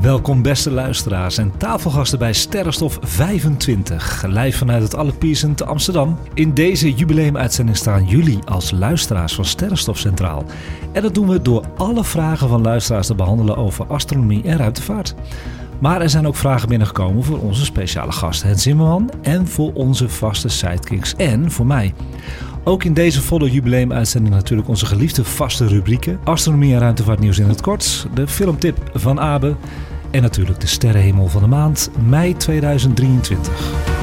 Welkom beste luisteraars en tafelgasten bij Sterrenstof 25, live vanuit het Allerpiersen te Amsterdam. In deze jubileumuitzending staan jullie als luisteraars van Sterrenstof centraal. En dat doen we door alle vragen van luisteraars te behandelen over astronomie en ruimtevaart. Maar er zijn ook vragen binnengekomen voor onze speciale gast Hens Zimmerman en voor onze vaste sidekicks en voor mij. Ook in deze volle jubileumuitzending natuurlijk onze geliefde vaste rubrieken. Astronomie en ruimtevaartnieuws in het kort, de filmtip van Abe en natuurlijk de sterrenhemel van de maand, mei 2023.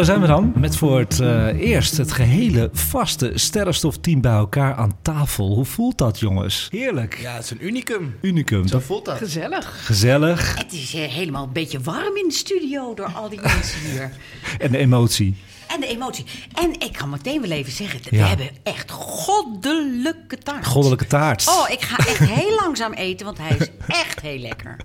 Daar zijn we dan. Met voor het eh, eerst het gehele vaste sterrenstofteam bij elkaar aan tafel. Hoe voelt dat, jongens? Heerlijk. Ja, het is een unicum. Unicum. Zo voelt dat. Gezellig. Gezellig. Het is eh, helemaal een beetje warm in de studio door al die mensen hier. En de emotie. En de emotie. En ik kan meteen wel even zeggen, we Ja. hebben echt goddelijke taart. Goddelijke taart. Oh, ik ga echt heel langzaam eten, want hij is echt heel lekker.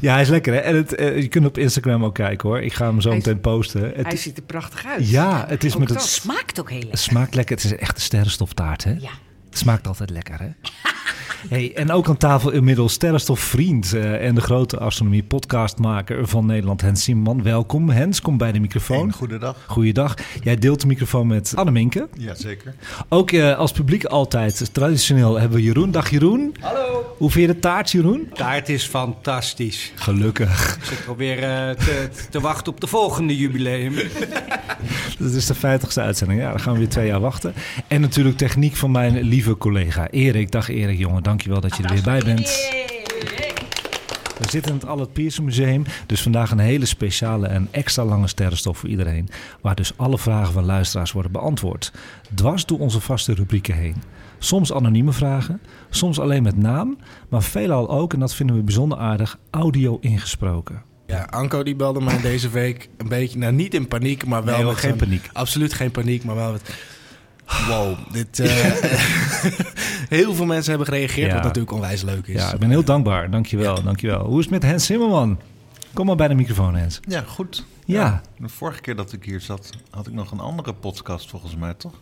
Ja, hij is lekker hè. En het, eh, je kunt op Instagram ook kijken hoor. Ik ga hem zo Hij meteen posten. Het, Hij ziet er prachtig uit. ja, het is Ook met dat. het... Smaakt ook heel Het lekker. smaakt lekker. Het is echt een sterrenstoftaart hè. Ja. Het smaakt altijd lekker, hè? Hey, en ook aan tafel inmiddels sterrenstofvriend eh, en de grote astronomie podcastmaker van Nederland, Hens Simman. Welkom Hens, kom bij de microfoon. Een goedendag. Goeiedag. Jij deelt de microfoon met Anneminke. Jazeker. Ook eh, als publiek altijd, traditioneel, hebben we Jeroen. Dag Jeroen. Hallo. Hoe vind je de taart, Jeroen? Taart is fantastisch. Gelukkig. Ik zit alweer eh, te, te wachten op de volgende jubileum. Dat is de 50ste uitzending. Ja, dan gaan we weer twee jaar wachten. En natuurlijk techniek van mijn lieve collega Erik. Dag Erik, jongen. Dankjewel dat je er weer bij bent. We zitten in het Allard Pierson Museum. Dus vandaag een hele speciale en extra lange sterrenstof voor iedereen. Waar dus alle vragen van luisteraars worden beantwoord. Dwars door onze vaste rubrieken heen. Soms anonieme vragen, soms alleen met naam. Maar veelal ook, en dat vinden we bijzonder aardig, audio ingesproken. Ja, Anko die belde mij deze week een beetje, nou niet in paniek, maar wel Nee, met geen paniek. Absoluut geen paniek, maar wel met... Wow, dit... eh, heel veel mensen hebben gereageerd, Ja. wat natuurlijk onwijs leuk is. Ja, ik ben heel dankbaar. Dankjewel, dankjewel. Hoe is het met Hens Zimmerman? Kom maar bij de microfoon, Hens. Ja, goed. Ja. De vorige keer dat ik hier zat, had ik nog een andere podcast volgens mij, toch?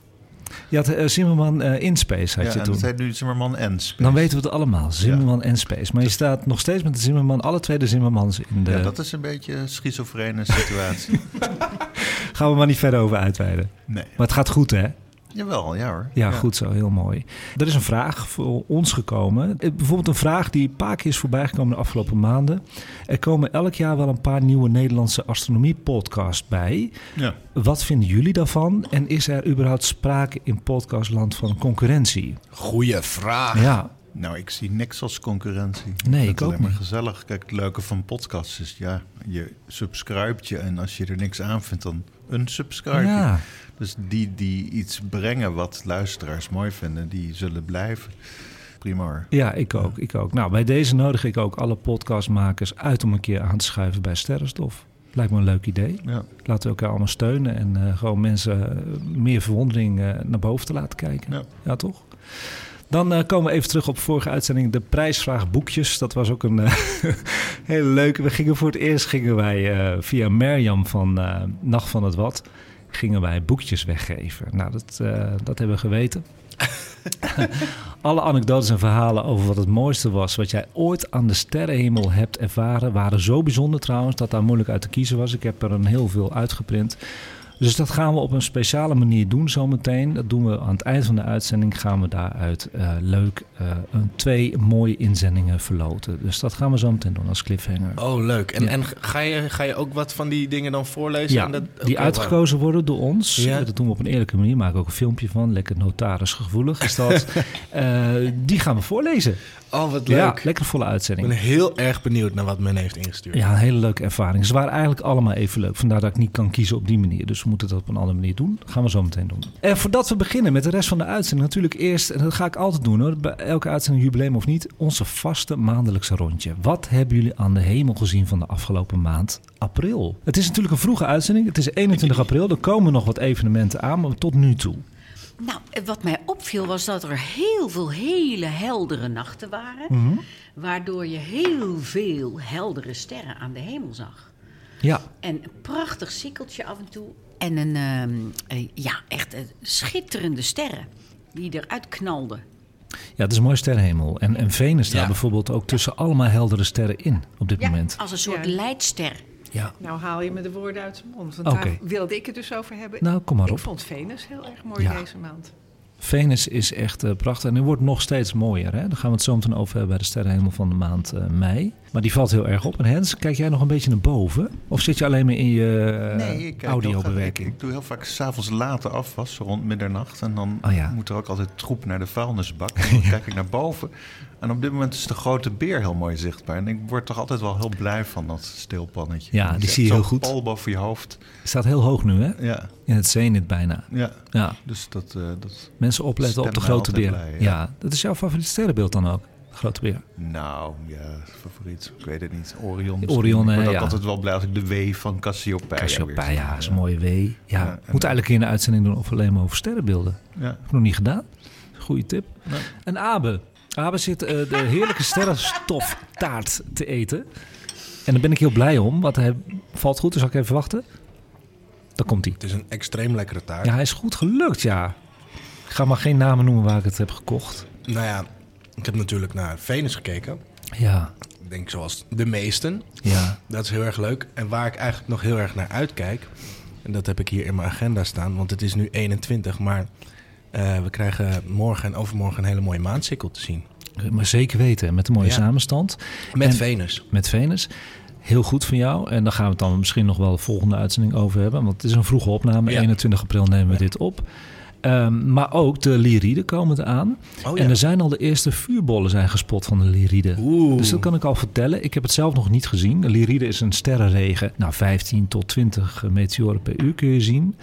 Je had eh, Zimmerman eh, in Space, had ja, je en toen. het heet nu Zimmerman en Space. Dan weten we het allemaal, Zimmerman en Space. Maar je staat nog steeds met de Zimmerman, alle twee de Zimmermans in de... Ja, dat is een beetje een schizofrene situatie. Gaan we maar niet verder over uitweiden. nee. Maar het gaat goed, hè? Jawel, ja hoor. Ja, goed zo, heel mooi. Er is een vraag voor ons gekomen. Eh, Bijvoorbeeld een vraag die een paar keer is voorbijgekomen de afgelopen maanden. Er komen elk jaar wel een paar nieuwe Nederlandse astronomie-podcasts bij. Ja. Wat vinden jullie daarvan? En is er überhaupt sprake in podcastland van concurrentie? Goeie vraag. Ja, Nou, ik zie niks als concurrentie. Nee, ik ook alleen maar niet. gezellig. Kijk, het leuke van podcasts is, ja, je subscribt je en als je er niks aan vindt, dan ja. Dus die die iets brengen wat luisteraars mooi vinden, die zullen blijven. Prima. Ja, ik ook, ik ook. Nou, bij deze nodig ik ook alle podcastmakers uit om een keer aan te schuiven bij Sterrenstof. Lijkt me een leuk idee. Ja. Laten we elkaar allemaal steunen en eh, gewoon mensen eh, meer verwondering eh, naar boven te laten kijken. Ja. Ja, toch? Dan eh, komen we even terug op vorige uitzending. De prijsvraag boekjes. Dat was ook een eh, hele leuke. We gingen voor het eerst gingen wij eh, via Mirjam van Nacht van het Wat... gingen wij boekjes weggeven. Nou, dat, dat hebben we geweten. Alle anekdotes en verhalen over wat het mooiste was... wat jij ooit aan de sterrenhemel hebt ervaren... waren zo bijzonder trouwens dat daar moeilijk uit te kiezen was. Ik heb er een heel veel uitgeprint. Dus dat gaan we op een speciale manier doen zometeen. Dat doen we aan het eind van de uitzending. Gaan we daaruit eh, leuk eh, een, twee mooie inzendingen verloten. Dus dat gaan we zo meteen doen als cliffhanger. Oh, leuk. En, Ja. en ga, je, ga je ook wat van die dingen dan voorlezen? Ja, En dat, die uitgekozen worden door ons. Ja. Dat doen we op een eerlijke manier. Maken ook een filmpje van. Lekker notarisgevoelig is dat. Eh, die gaan we voorlezen. Oh, wat Ja, leuk. lekker volle Ik uitzending. ben heel erg benieuwd naar wat men heeft ingestuurd. Ja, een hele leuke ervaring. Ze waren eigenlijk allemaal even leuk. Vandaar dat ik niet kan kiezen op die manier. Dus we moeten dat op een andere manier doen. Dat gaan we zo meteen doen. En voordat we beginnen met de rest van de uitzending... natuurlijk eerst, en dat ga ik altijd doen hoor... bij elke uitzending, jubileum of niet... onze vaste maandelijkse rondje. Wat hebben jullie aan de hemel gezien van de afgelopen maand april? Het is natuurlijk een vroege uitzending. Het is 21 april. Er komen nog wat evenementen aan, maar tot nu toe. Nou, eh, wat mij opviel was dat er heel veel hele heldere nachten waren. Mhm. Waardoor je heel veel heldere sterren aan de hemel zag. Ja, En een prachtig sikkeltje af en toe. En een, ehm, eh, ja, echt eh, schitterende sterren die eruit knalden. ja het is een mooie sterrenhemel. En, en Venus staat Ja. bijvoorbeeld ook tussen allemaal heldere sterren in op dit Ja, moment. als een soort Ja. leidster. Ja. Nou haal je me de woorden uit zijn mond. Want Oké. daar wilde ik het dus over hebben. Nou, kom maar ik op. vond Venus heel erg mooi Ja. deze maand. Venus is echt eh, prachtig en die wordt nog steeds mooier. Hè? Daar gaan we het zo meteen over hebben bij de sterrenhemel van de maand eh, mei. Maar die valt heel erg op. En Hens, kijk jij nog een beetje naar boven? Of zit je alleen maar in je uh, Nee, ik audiobewerking? Ik, ik doe heel vaak s'avonds later afwas, rond middernacht. En dan Oh ja. moet er ook altijd troep naar de vuilnisbak. En dan kijk ik naar boven. En op dit moment is de grote beer heel mooi zichtbaar. En ik word toch altijd wel heel blij van dat stilpannetje. Ja, die zie je heel goed. pal boven je hoofd. Staat heel hoog nu, hè? Ja, In het zenit bijna. ja. Ja, Dus dat, eh, dat... mensen opletten op de grote beer. ja. dat is jouw favoriete sterrenbeeld dan ook? De grote beer. Nou, ja, favoriet. Ik weet het niet. Orion. Orion, Ik word ook ja. altijd wel blij als ik de W van Cassiopeia weer Cassiopeia, zie. is een mooie W. Ja, Ja, moet en- eigenlijk in de uitzending doen of alleen maar over sterrenbeelden. Ja. Heb ik nog niet gedaan. Goeie tip. En Abe. Abe zit eh, de heerlijke sterrenstoftaart te eten. En daar ben ik heel blij om, want hij valt goed. Dus zal ik even wachten. Dan komt hij. Het is een extreem lekkere taart. Ja, hij is goed gelukt, ja. Ik ga maar geen namen noemen waar ik het heb gekocht. Nou ja, ik heb natuurlijk naar Venus gekeken. Ja, Ik denk zoals de meesten. ja. Dat is heel erg leuk. En waar ik eigenlijk nog heel erg naar uitkijk... en dat heb ik hier in mijn agenda staan... want het is nu 21, maar eh, we krijgen morgen en overmorgen... een hele mooie maansikkel te zien. Maar zeker weten, met een mooie Ja. samenstand. Met En- Venus. met Venus. Heel goed van jou. En daar gaan we het dan misschien nog wel de volgende uitzending over hebben. Want het is een vroege opname. Ja. 21 april nemen we Ja. dit op. Ehm, maar ook de lyriden komen eraan. Oh ja. En er zijn al de eerste vuurbollen zijn gespot van de lyriden. Oeh. Dus dat kan ik al vertellen. Ik heb het zelf nog niet gezien. De is een sterrenregen. Nou, 15 tot 20 meteoren per uur kun je zien.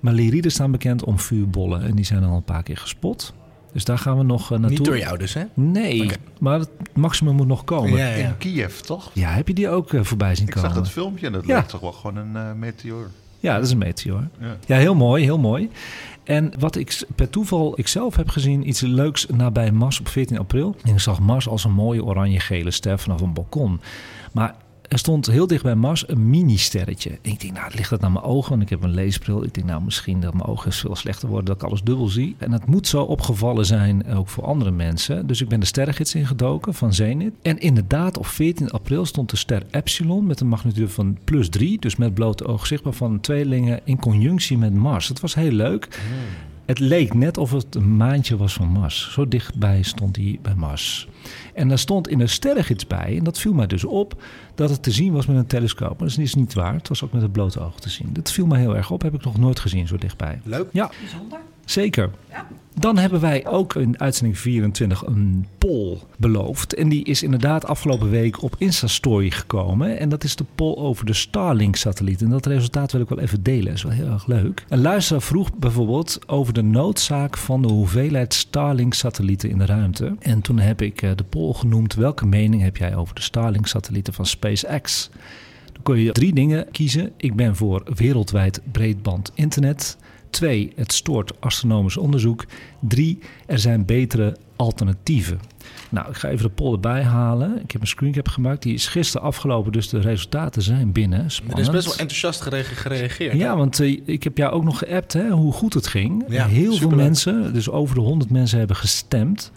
Maar lyriden staan bekend om vuurbollen. En die zijn al een paar keer gespot. Dus daar gaan we nog eh, naartoe. Niet door jou dus, hè? Nee, maar het maximum moet nog komen. Ja, Ja, ja. In Kiev, toch? heb je die ook eh, voorbij zien Ik komen? zag het filmpje en dat Ja. lijkt toch wel gewoon een eh, meteoor. Ja, dat is een meteor. Ja. Ja, heel mooi, heel mooi. En wat ik per toeval ik zelf heb gezien, iets leuks nabij Mars op 14 april. En ik zag Mars als een mooie oranje-gele ster vanaf een balkon. Maar er stond heel dicht bij Mars een mini-sterretje. Ik denk, nou, ligt dat naar mijn ogen? Want ik heb een leesbril. Ik denk, nou, misschien dat mijn ogen veel slechter worden, dat ik alles dubbel zie. En het moet zo opgevallen zijn, ook voor andere mensen. Dus ik ben de sterrengids ingedoken van Zenit. En inderdaad, op 14 april stond de ster Epsilon met een magnitude van plus 3. Dus met blote oog zichtbaar van tweelingen in conjunctie met Mars. Het was heel leuk. Het leek net of het een maandje was van Mars. Zo dichtbij stond hij bij Mars. En daar stond in de sterrengids bij, en dat viel mij dus op, dat het te zien was met een telescoop. Maar dat is niet waar. Het was ook met het blote oog te zien. Dat viel mij heel erg op. Heb ik nog nooit gezien zo dichtbij. Leuk. Ja, Bijzonder. Zeker. Dan hebben wij ook in uitzending 24 een poll beloofd. En die is inderdaad afgelopen week op Insta-story gekomen. En dat is de poll over de Starlink-satelliet. En dat resultaat wil ik wel even delen. Dat is wel heel erg leuk. Een luisteraar vroeg bijvoorbeeld over de noodzaak van de hoeveelheid Starlink-satellieten in de ruimte. En toen heb ik eh, de poll genoemd. Welke mening heb jij over de Starlink-satellieten van SpaceX? Dan kon je drie dingen kiezen. Ik ben voor wereldwijd breedband internet. Twee, het stoort astronomisch onderzoek. Drie, er zijn betere alternatieven. Nou, ik ga even de poll erbij halen. Ik heb een screencap gemaakt. Die is gisteren afgelopen, dus de resultaten zijn binnen. Er Spannend. is best wel enthousiast gere- gereageerd. Ja, want eh, ik heb jou ook nog geappt hè, hoe goed het ging. Ja, Heel veel mensen, dus over de 100 mensen hebben gestemd.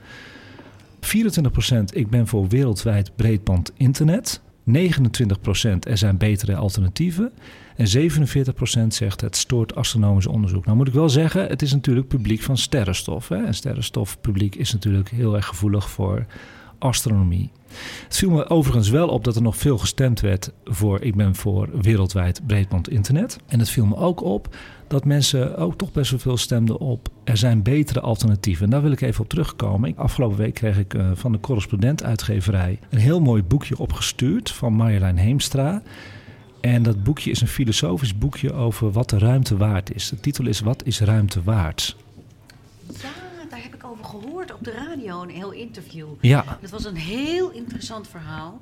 24% ik ben voor wereldwijd breedband internet. 29% er zijn betere alternatieven. En 47% zegt het stoort astronomisch onderzoek. Nou moet ik wel zeggen, het is natuurlijk publiek van sterrenstof. Hè? En sterrenstofpubliek is natuurlijk heel erg gevoelig voor astronomie. Het viel me overigens wel op dat er nog veel gestemd werd voor ik ben voor wereldwijd breedband internet. En het viel me ook op dat mensen ook toch best wel veel stemden op er zijn betere alternatieven. En daar wil ik even op terugkomen. Afgelopen week kreeg ik uh, van de correspondent uitgeverij een heel mooi boekje opgestuurd van Marjolein Heemstra. En dat boekje is een filosofisch boekje over wat de ruimte waard is. De titel is Wat is ruimte waard? Op de radio, een heel interview. Ja. Dat was een heel interessant verhaal.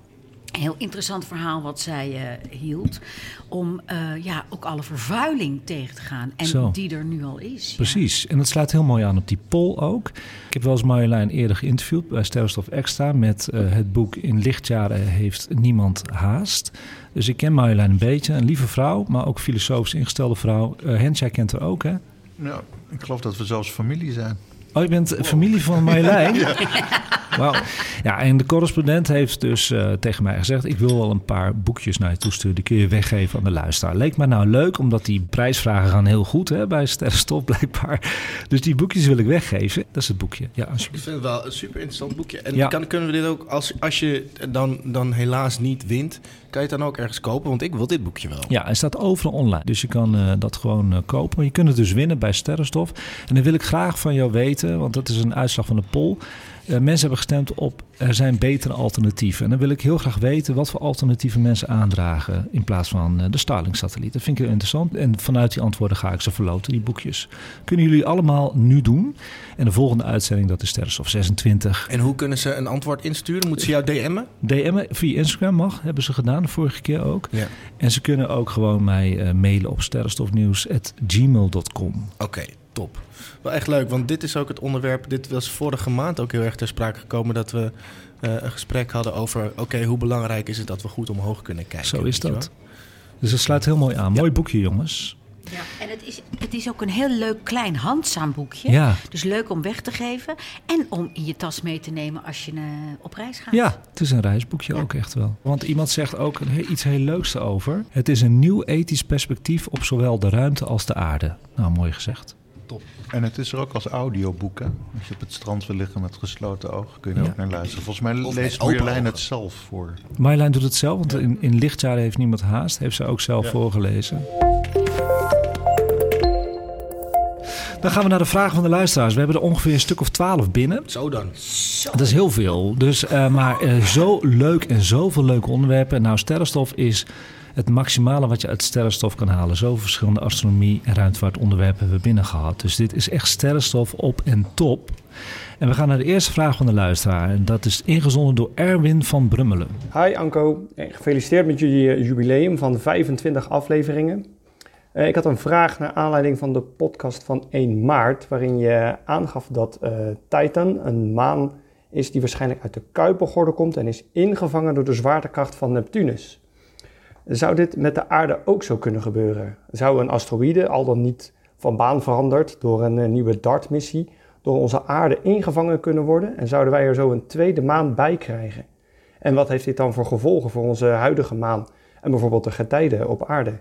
Een heel interessant verhaal wat zij uh, hield. Om uh, ja, ook alle vervuiling tegen te gaan. En Zo. die er nu al is. Precies. En dat slaat heel mooi aan op die poll ook. Ik heb wel eens Marjolein eerder geïnterviewd bij Sterrenstof Extra... met uh, het boek In lichtjaren heeft niemand haast. Dus ik ken Marjolein een beetje. Een lieve vrouw, maar ook filosofisch ingestelde vrouw. Hens, jij kent haar ook, hè? Ja, ik geloof dat we zelfs familie zijn. Oh, je bent familie van Marjolein? ja. Wauw. Ja, en de correspondent heeft dus uh, tegen mij gezegd... ik wil wel een paar boekjes naar je toesturen. Die kun je weggeven aan de luisteraar. Leek me nou leuk, omdat die prijsvragen gaan heel goed hè, bij Sterrenstof blijkbaar. Dus die boekjes wil ik weggeven. Dat is het boekje. Ja, ik vind het wel een super interessant boekje. En ja. kan, kunnen we dit ook, als, als je dan, dan helaas niet wint... kan je het dan ook ergens kopen? Want ik wil dit boekje wel. Ja, hij staat overal online. Dus je kan uh, dat gewoon uh, kopen. Maar je kunt het dus winnen bij Sterrenstof. En dan wil ik graag van jou weten... want dat is een uitslag van de poll... Uh, mensen hebben gestemd op er zijn betere alternatieven. En dan wil ik heel graag weten wat voor alternatieven mensen aandragen in plaats van uh, de Starlink-satelliet. Dat vind ik heel interessant. En vanuit die antwoorden ga ik ze verloten, die boekjes. Kunnen jullie allemaal nu doen. En de volgende uitzending, dat is Sterrenstof 26. En hoe kunnen ze een antwoord insturen? Moeten ze jou DM'en? DM'en via Instagram mag, hebben ze gedaan, de vorige keer ook. Ja. En ze kunnen ook gewoon mij uh, mailen op sterrenstofnieuws.gmail.com. Oké, okay, top. Wel echt leuk, want dit is ook het onderwerp. Dit was vorige maand ook heel erg ter sprake gekomen dat we uh, een gesprek hadden over: oké, okay, hoe belangrijk is het dat we goed omhoog kunnen kijken? Zo is dat. Dus dat sluit heel mooi aan. Ja. Mooi boekje, jongens. Ja, en het is, het is ook een heel leuk klein handzaam boekje. Ja. Dus leuk om weg te geven en om in je tas mee te nemen als je uh, op reis gaat. Ja, het is een reisboekje ja. ook echt wel. Want iemand zegt ook iets heel leuks over. Het is een nieuw ethisch perspectief op zowel de ruimte als de aarde. Nou, mooi gezegd. Top. En het is er ook als audioboek. Hè? Als je op het strand wil liggen met gesloten ogen, kun je er ja. ook naar luisteren. Volgens mij of leest Marjolein het zelf voor. Marjolein doet het zelf, want ja. in, in lichtjaren heeft niemand haast. Heeft ze ook zelf ja. voorgelezen. Dan gaan we naar de vragen van de luisteraars. We hebben er ongeveer een stuk of twaalf binnen. Zo dan. Dat is heel veel. Dus, uh, maar uh, zo leuk en zoveel leuke onderwerpen. Nou, sterrenstof is het maximale wat je uit sterrenstof kan halen. Zo verschillende astronomie- en ruimtevaartonderwerpen hebben we binnen gehad. Dus dit is echt sterrenstof op en top. En we gaan naar de eerste vraag van de luisteraar. En dat is ingezonden door Erwin van Brummelen. Hi Anko, gefeliciteerd met jullie jubileum van 25 afleveringen. Uh, ik had een vraag naar aanleiding van de podcast van 1 maart, waarin je aangaf dat uh, Titan een maan is die waarschijnlijk uit de Kuipergorde komt en is ingevangen door de zwaartekracht van Neptunus. Zou dit met de aarde ook zo kunnen gebeuren? Zou een asteroïde, al dan niet van baan veranderd door een uh, nieuwe DART-missie, door onze aarde ingevangen kunnen worden? En zouden wij er zo een tweede maan bij krijgen? En wat heeft dit dan voor gevolgen voor onze huidige maan en bijvoorbeeld de getijden op aarde?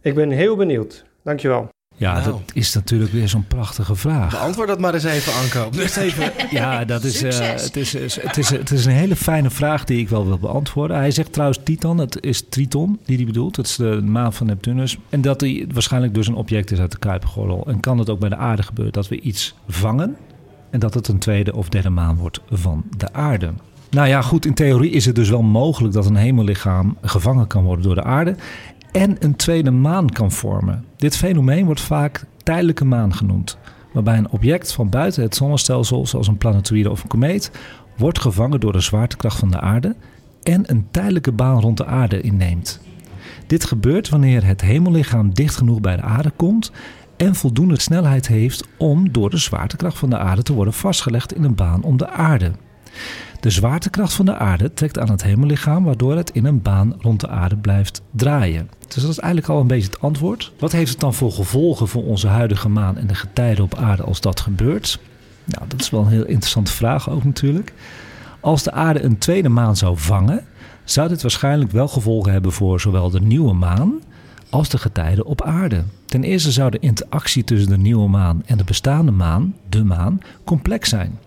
Ik ben heel benieuwd. Dankjewel. Ja, nou. dat is natuurlijk weer zo'n prachtige vraag. Beantwoord dat maar eens even, Anko. Even. Ja, dat is, uh, het, is, het, is, het is een hele fijne vraag die ik wel wil beantwoorden. Hij zegt trouwens Titan, het is Triton die hij bedoelt. Dat is de maan van Neptunus. En dat hij waarschijnlijk dus een object is uit de Kuipergordel. En kan het ook bij de aarde gebeuren dat we iets vangen... en dat het een tweede of derde maan wordt van de aarde. Nou ja, goed, in theorie is het dus wel mogelijk dat een hemellichaam gevangen kan worden door de aarde en een tweede maan kan vormen. Dit fenomeen wordt vaak tijdelijke maan genoemd, waarbij een object van buiten het zonnestelsel, zoals een planetoïde of een komeet, wordt gevangen door de zwaartekracht van de aarde en een tijdelijke baan rond de aarde inneemt. Dit gebeurt wanneer het hemellichaam dicht genoeg bij de aarde komt en voldoende snelheid heeft om door de zwaartekracht van de aarde te worden vastgelegd in een baan om de aarde. De zwaartekracht van de aarde trekt aan het hemellichaam, waardoor het in een baan rond de aarde blijft draaien. Dus dat is eigenlijk al een beetje het antwoord. Wat heeft het dan voor gevolgen voor onze huidige maan en de getijden op aarde als dat gebeurt? Nou, dat is wel een heel interessante vraag ook natuurlijk. Als de aarde een tweede maan zou vangen, zou dit waarschijnlijk wel gevolgen hebben voor zowel de nieuwe maan als de getijden op aarde. Ten eerste zou de interactie tussen de nieuwe maan en de bestaande maan, de maan, complex zijn.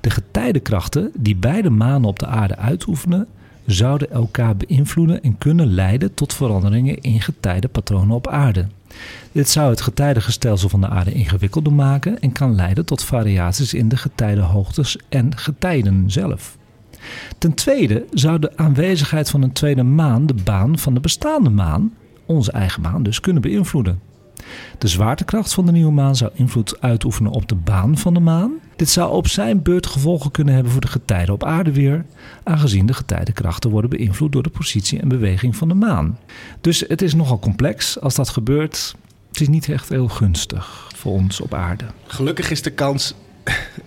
De getijdenkrachten die beide manen op de aarde uitoefenen, zouden elkaar beïnvloeden en kunnen leiden tot veranderingen in getijdenpatronen op aarde. Dit zou het getijdenstelsel van de aarde ingewikkelder maken en kan leiden tot variaties in de getijdenhoogtes en getijden zelf. Ten tweede zou de aanwezigheid van een tweede maan de baan van de bestaande maan, onze eigen maan dus, kunnen beïnvloeden. De zwaartekracht van de nieuwe maan zou invloed uitoefenen op de baan van de maan. Dit zou op zijn beurt gevolgen kunnen hebben voor de getijden op aarde weer, aangezien de getijdenkrachten worden beïnvloed door de positie en beweging van de maan. Dus het is nogal complex. Als dat gebeurt, het is niet echt heel gunstig voor ons op aarde. Gelukkig is de kans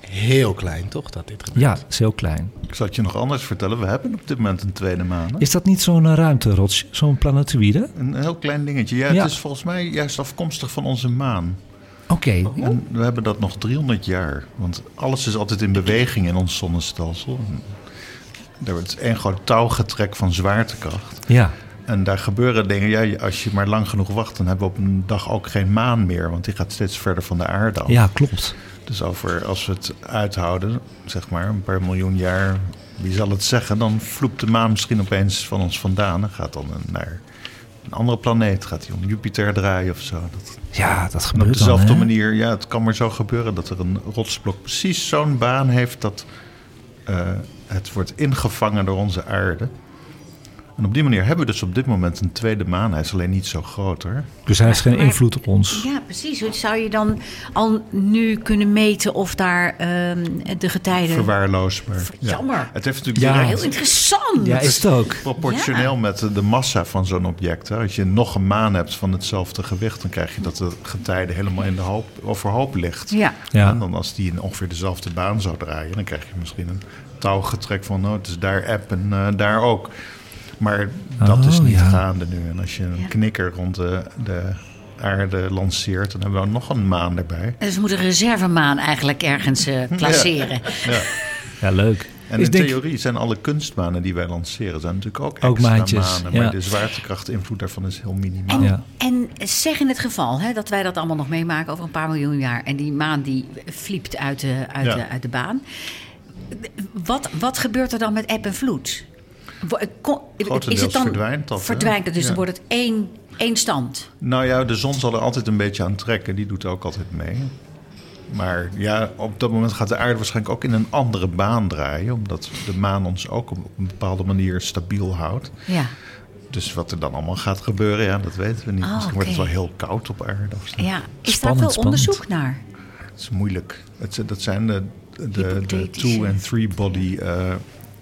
heel klein, toch, dat dit gebeurt? Ja, het is heel klein. Ik zal het je nog anders vertellen. We hebben op dit moment een tweede maan. hè? Is dat niet zo'n eh, ruimterotsje, zo'n planetoïde? Een heel klein dingetje. Ja, Ja. Het is volgens mij juist afkomstig van onze maan. Oké, En we hebben dat nog 300 jaar. Want alles is altijd in beweging in ons zonnestelsel. Er wordt één groot touwgetrek van zwaartekracht. ja. En daar gebeuren dingen. Ja, als je maar lang genoeg wacht, dan hebben we op een dag ook geen maan meer. Want die gaat steeds verder van de aarde af. Ja, klopt. Dus over, als we het uithouden, zeg maar een paar miljoen jaar, wie zal het zeggen, dan vloept de maan misschien opeens van ons vandaan en gaat dan naar een andere planeet. Gaat hij om Jupiter draaien of zo. Dat, Ja, dat op gebeurt dan, dezelfde manier, ja, het kan maar zo gebeuren dat er een rotsblok precies zo'n baan heeft dat eh, het wordt ingevangen door onze aarde. En op die manier hebben we dus op dit moment een tweede maan. Hij is alleen niet zo groot hoor. Dus hij heeft geen Maar- invloed op ons. Ja, precies. Hoe Zou je dan al nu kunnen meten of daar ehm, de getijden... Verwaarloosbaar. Ja. Jammer. Het heeft natuurlijk Ja. direct Heel interessant. Ja, is het ook. proportioneel Ja. met de massa van zo'n object. Hè. Als je nog een maan hebt van hetzelfde gewicht, dan krijg je dat de getijde helemaal in de hoop, overhoop ligt. Ja. Ja. En dan als die in ongeveer dezelfde baan zou draaien, dan krijg je misschien een touwgetrek van, nou, het is daar app en eh, daar ook. Maar dat Oh, is niet ja. gaande nu. En als je een knikker rond de, de aarde lanceert, dan hebben we nog een maan erbij. Dus we moeten een reservemaan eigenlijk ergens eh placeren. Ja. Ja, leuk. En Is in denk- theorie zijn alle kunstmanen die wij lanceren, zijn natuurlijk ook Ook extra maatjes, manen. ja. Maar de zwaartekrachtinvloed daarvan is heel minimaal. En, Ja. en zeg in het geval hè, dat wij dat allemaal nog meemaken over een paar miljoen jaar... en die maan die fliept uit de, uit Ja. de, uit de baan. Wat, wat gebeurt er dan met eb en vloed? Wo- kon- Grotendeels verdwijnt dat? Verdwijnt het, dus Ja. dan wordt het één, één stand. Nou ja, de zon zal er altijd een beetje aan trekken. Die doet ook altijd mee. Maar ja, op dat moment gaat de aarde waarschijnlijk ook in een andere baan draaien. Omdat de maan ons ook op een bepaalde manier stabiel houdt. Ja. Dus wat er dan allemaal gaat gebeuren, ja, dat weten we niet. Ah, Misschien wordt het wel heel koud op aarde of zo. ja. Is Spannend, daar veel spannend. onderzoek naar? Het is moeilijk. Het, dat zijn de, de, two- en three-body eh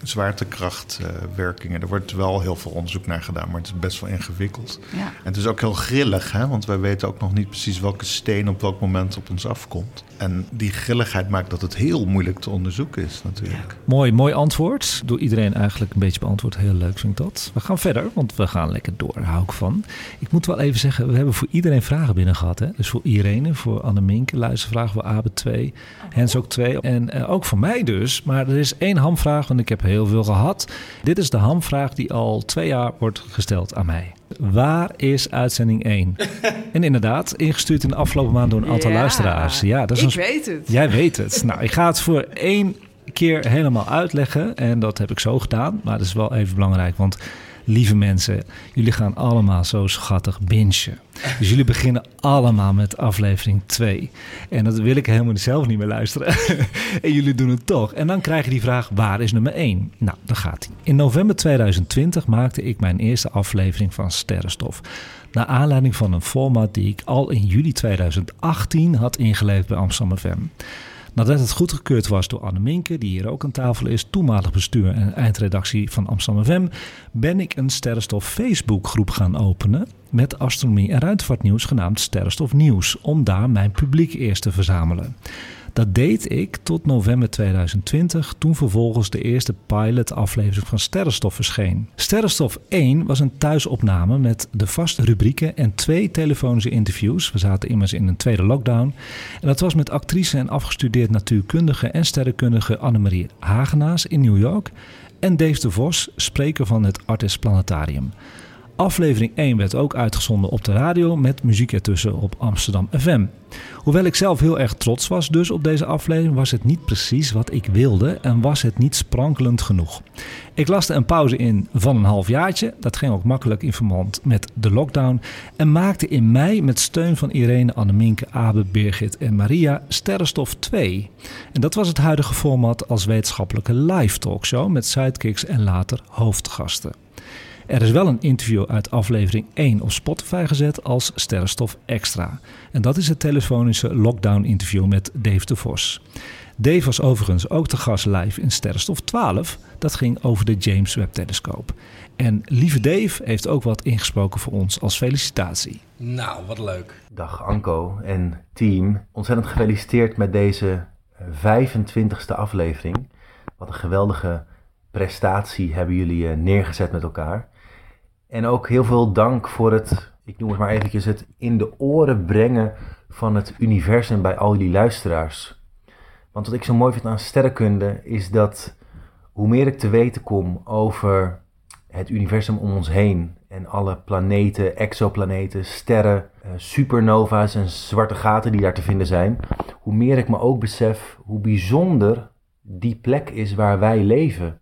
zwaartekrachtwerkingen. er wordt wel heel veel onderzoek naar gedaan, maar het is best wel ingewikkeld. Ja. En het is ook heel grillig, hè? want wij weten ook nog niet precies welke steen op welk moment op ons afkomt. En die grilligheid maakt dat het heel moeilijk te onderzoeken is natuurlijk. Mooi, mooi antwoord. Door iedereen eigenlijk een beetje beantwoord. Heel leuk vind ik dat. We gaan verder, want we gaan lekker door. Daar hou ik van. Ik moet wel even zeggen, we hebben voor iedereen vragen binnen gehad. Hè? Dus voor Irene, voor Anne Minke, luistervragen voor Abe 2. Hens ook 2. En eh, ook voor mij dus. Maar er is één hamvraag, want ik heb heel veel gehad. Dit is de hamvraag die al twee jaar wordt gesteld aan mij. Waar is uitzending 1? en inderdaad, ingestuurd in de afgelopen maand door een aantal Ja, luisteraars. Ja, dat is ik een weet het. Jij weet het. Nou, ik ga het voor één keer helemaal uitleggen. En dat heb ik zo gedaan. Maar dat is wel even belangrijk. Want lieve mensen, jullie gaan allemaal zo schattig bingen. Dus jullie beginnen allemaal met aflevering 2. En dat wil ik helemaal zelf niet meer luisteren. en jullie doen het toch. En dan krijg je die vraag, waar is nummer 1? Nou, daar gaat hij. In november 2020 maakte ik mijn eerste aflevering van Sterrenstof. Naar aanleiding van een format die ik al in juli 2018 had ingeleverd bij Amsterdam FM. Nadat het goedgekeurd was door Anne Minke, die hier ook aan tafel is, toenmalig bestuur en eindredactie van Amsterdam FM, ben ik een Sterrenstof Facebookgroep gaan openen met astronomie en ruimtevaartnieuws genaamd Sterrenstof Nieuws, om daar mijn publiek eerst te verzamelen. Dat deed ik tot november 2020, toen vervolgens de eerste pilot-aflevering van Sterrenstof verscheen. Sterrenstof 1 was een thuisopname met de vaste rubrieken en twee telefonische interviews. We zaten immers in een tweede lockdown. En dat was met actrice en afgestudeerd natuurkundige en sterrenkundige Annemarie Hagenaas in New York. en Dave de Vos, spreker van het Artis Planetarium. Aflevering 1 werd ook uitgezonden op de radio met muziek ertussen op Amsterdam FM. Hoewel ik zelf heel erg trots was dus op deze aflevering, was het niet precies wat ik wilde en was het niet sprankelend genoeg. Ik laste een pauze in van een halfjaartje, dat ging ook makkelijk in verband met de lockdown, en maakte in mei met steun van Irene, Anneminke, Abe, Birgit en Maria Sterrenstof 2. En dat was het huidige format als wetenschappelijke live talkshow met sidekicks en later hoofdgasten. Er is wel een interview uit aflevering 1 op Spotify gezet als Sterrenstof Extra. En dat is het telefonische lockdown-interview met Dave de Vos. Dave was overigens ook te gast live in Sterrenstof 12. Dat ging over de James Webb Telescoop. En lieve Dave heeft ook wat ingesproken voor ons als felicitatie. Nou, wat leuk. Dag Anko en team. Ontzettend gefeliciteerd met deze 25e aflevering. Wat een geweldige prestatie hebben jullie eh, neergezet met elkaar. En ook heel veel dank voor het, ik noem het maar eventjes, het in de oren brengen van het universum bij al jullie luisteraars. Want wat ik zo mooi vind aan sterrenkunde is dat hoe meer ik te weten kom over het universum om ons heen en alle planeten, exoplaneten, sterren, eh, supernova's en zwarte gaten die daar te vinden zijn, hoe meer ik me ook besef hoe bijzonder die plek is waar wij leven.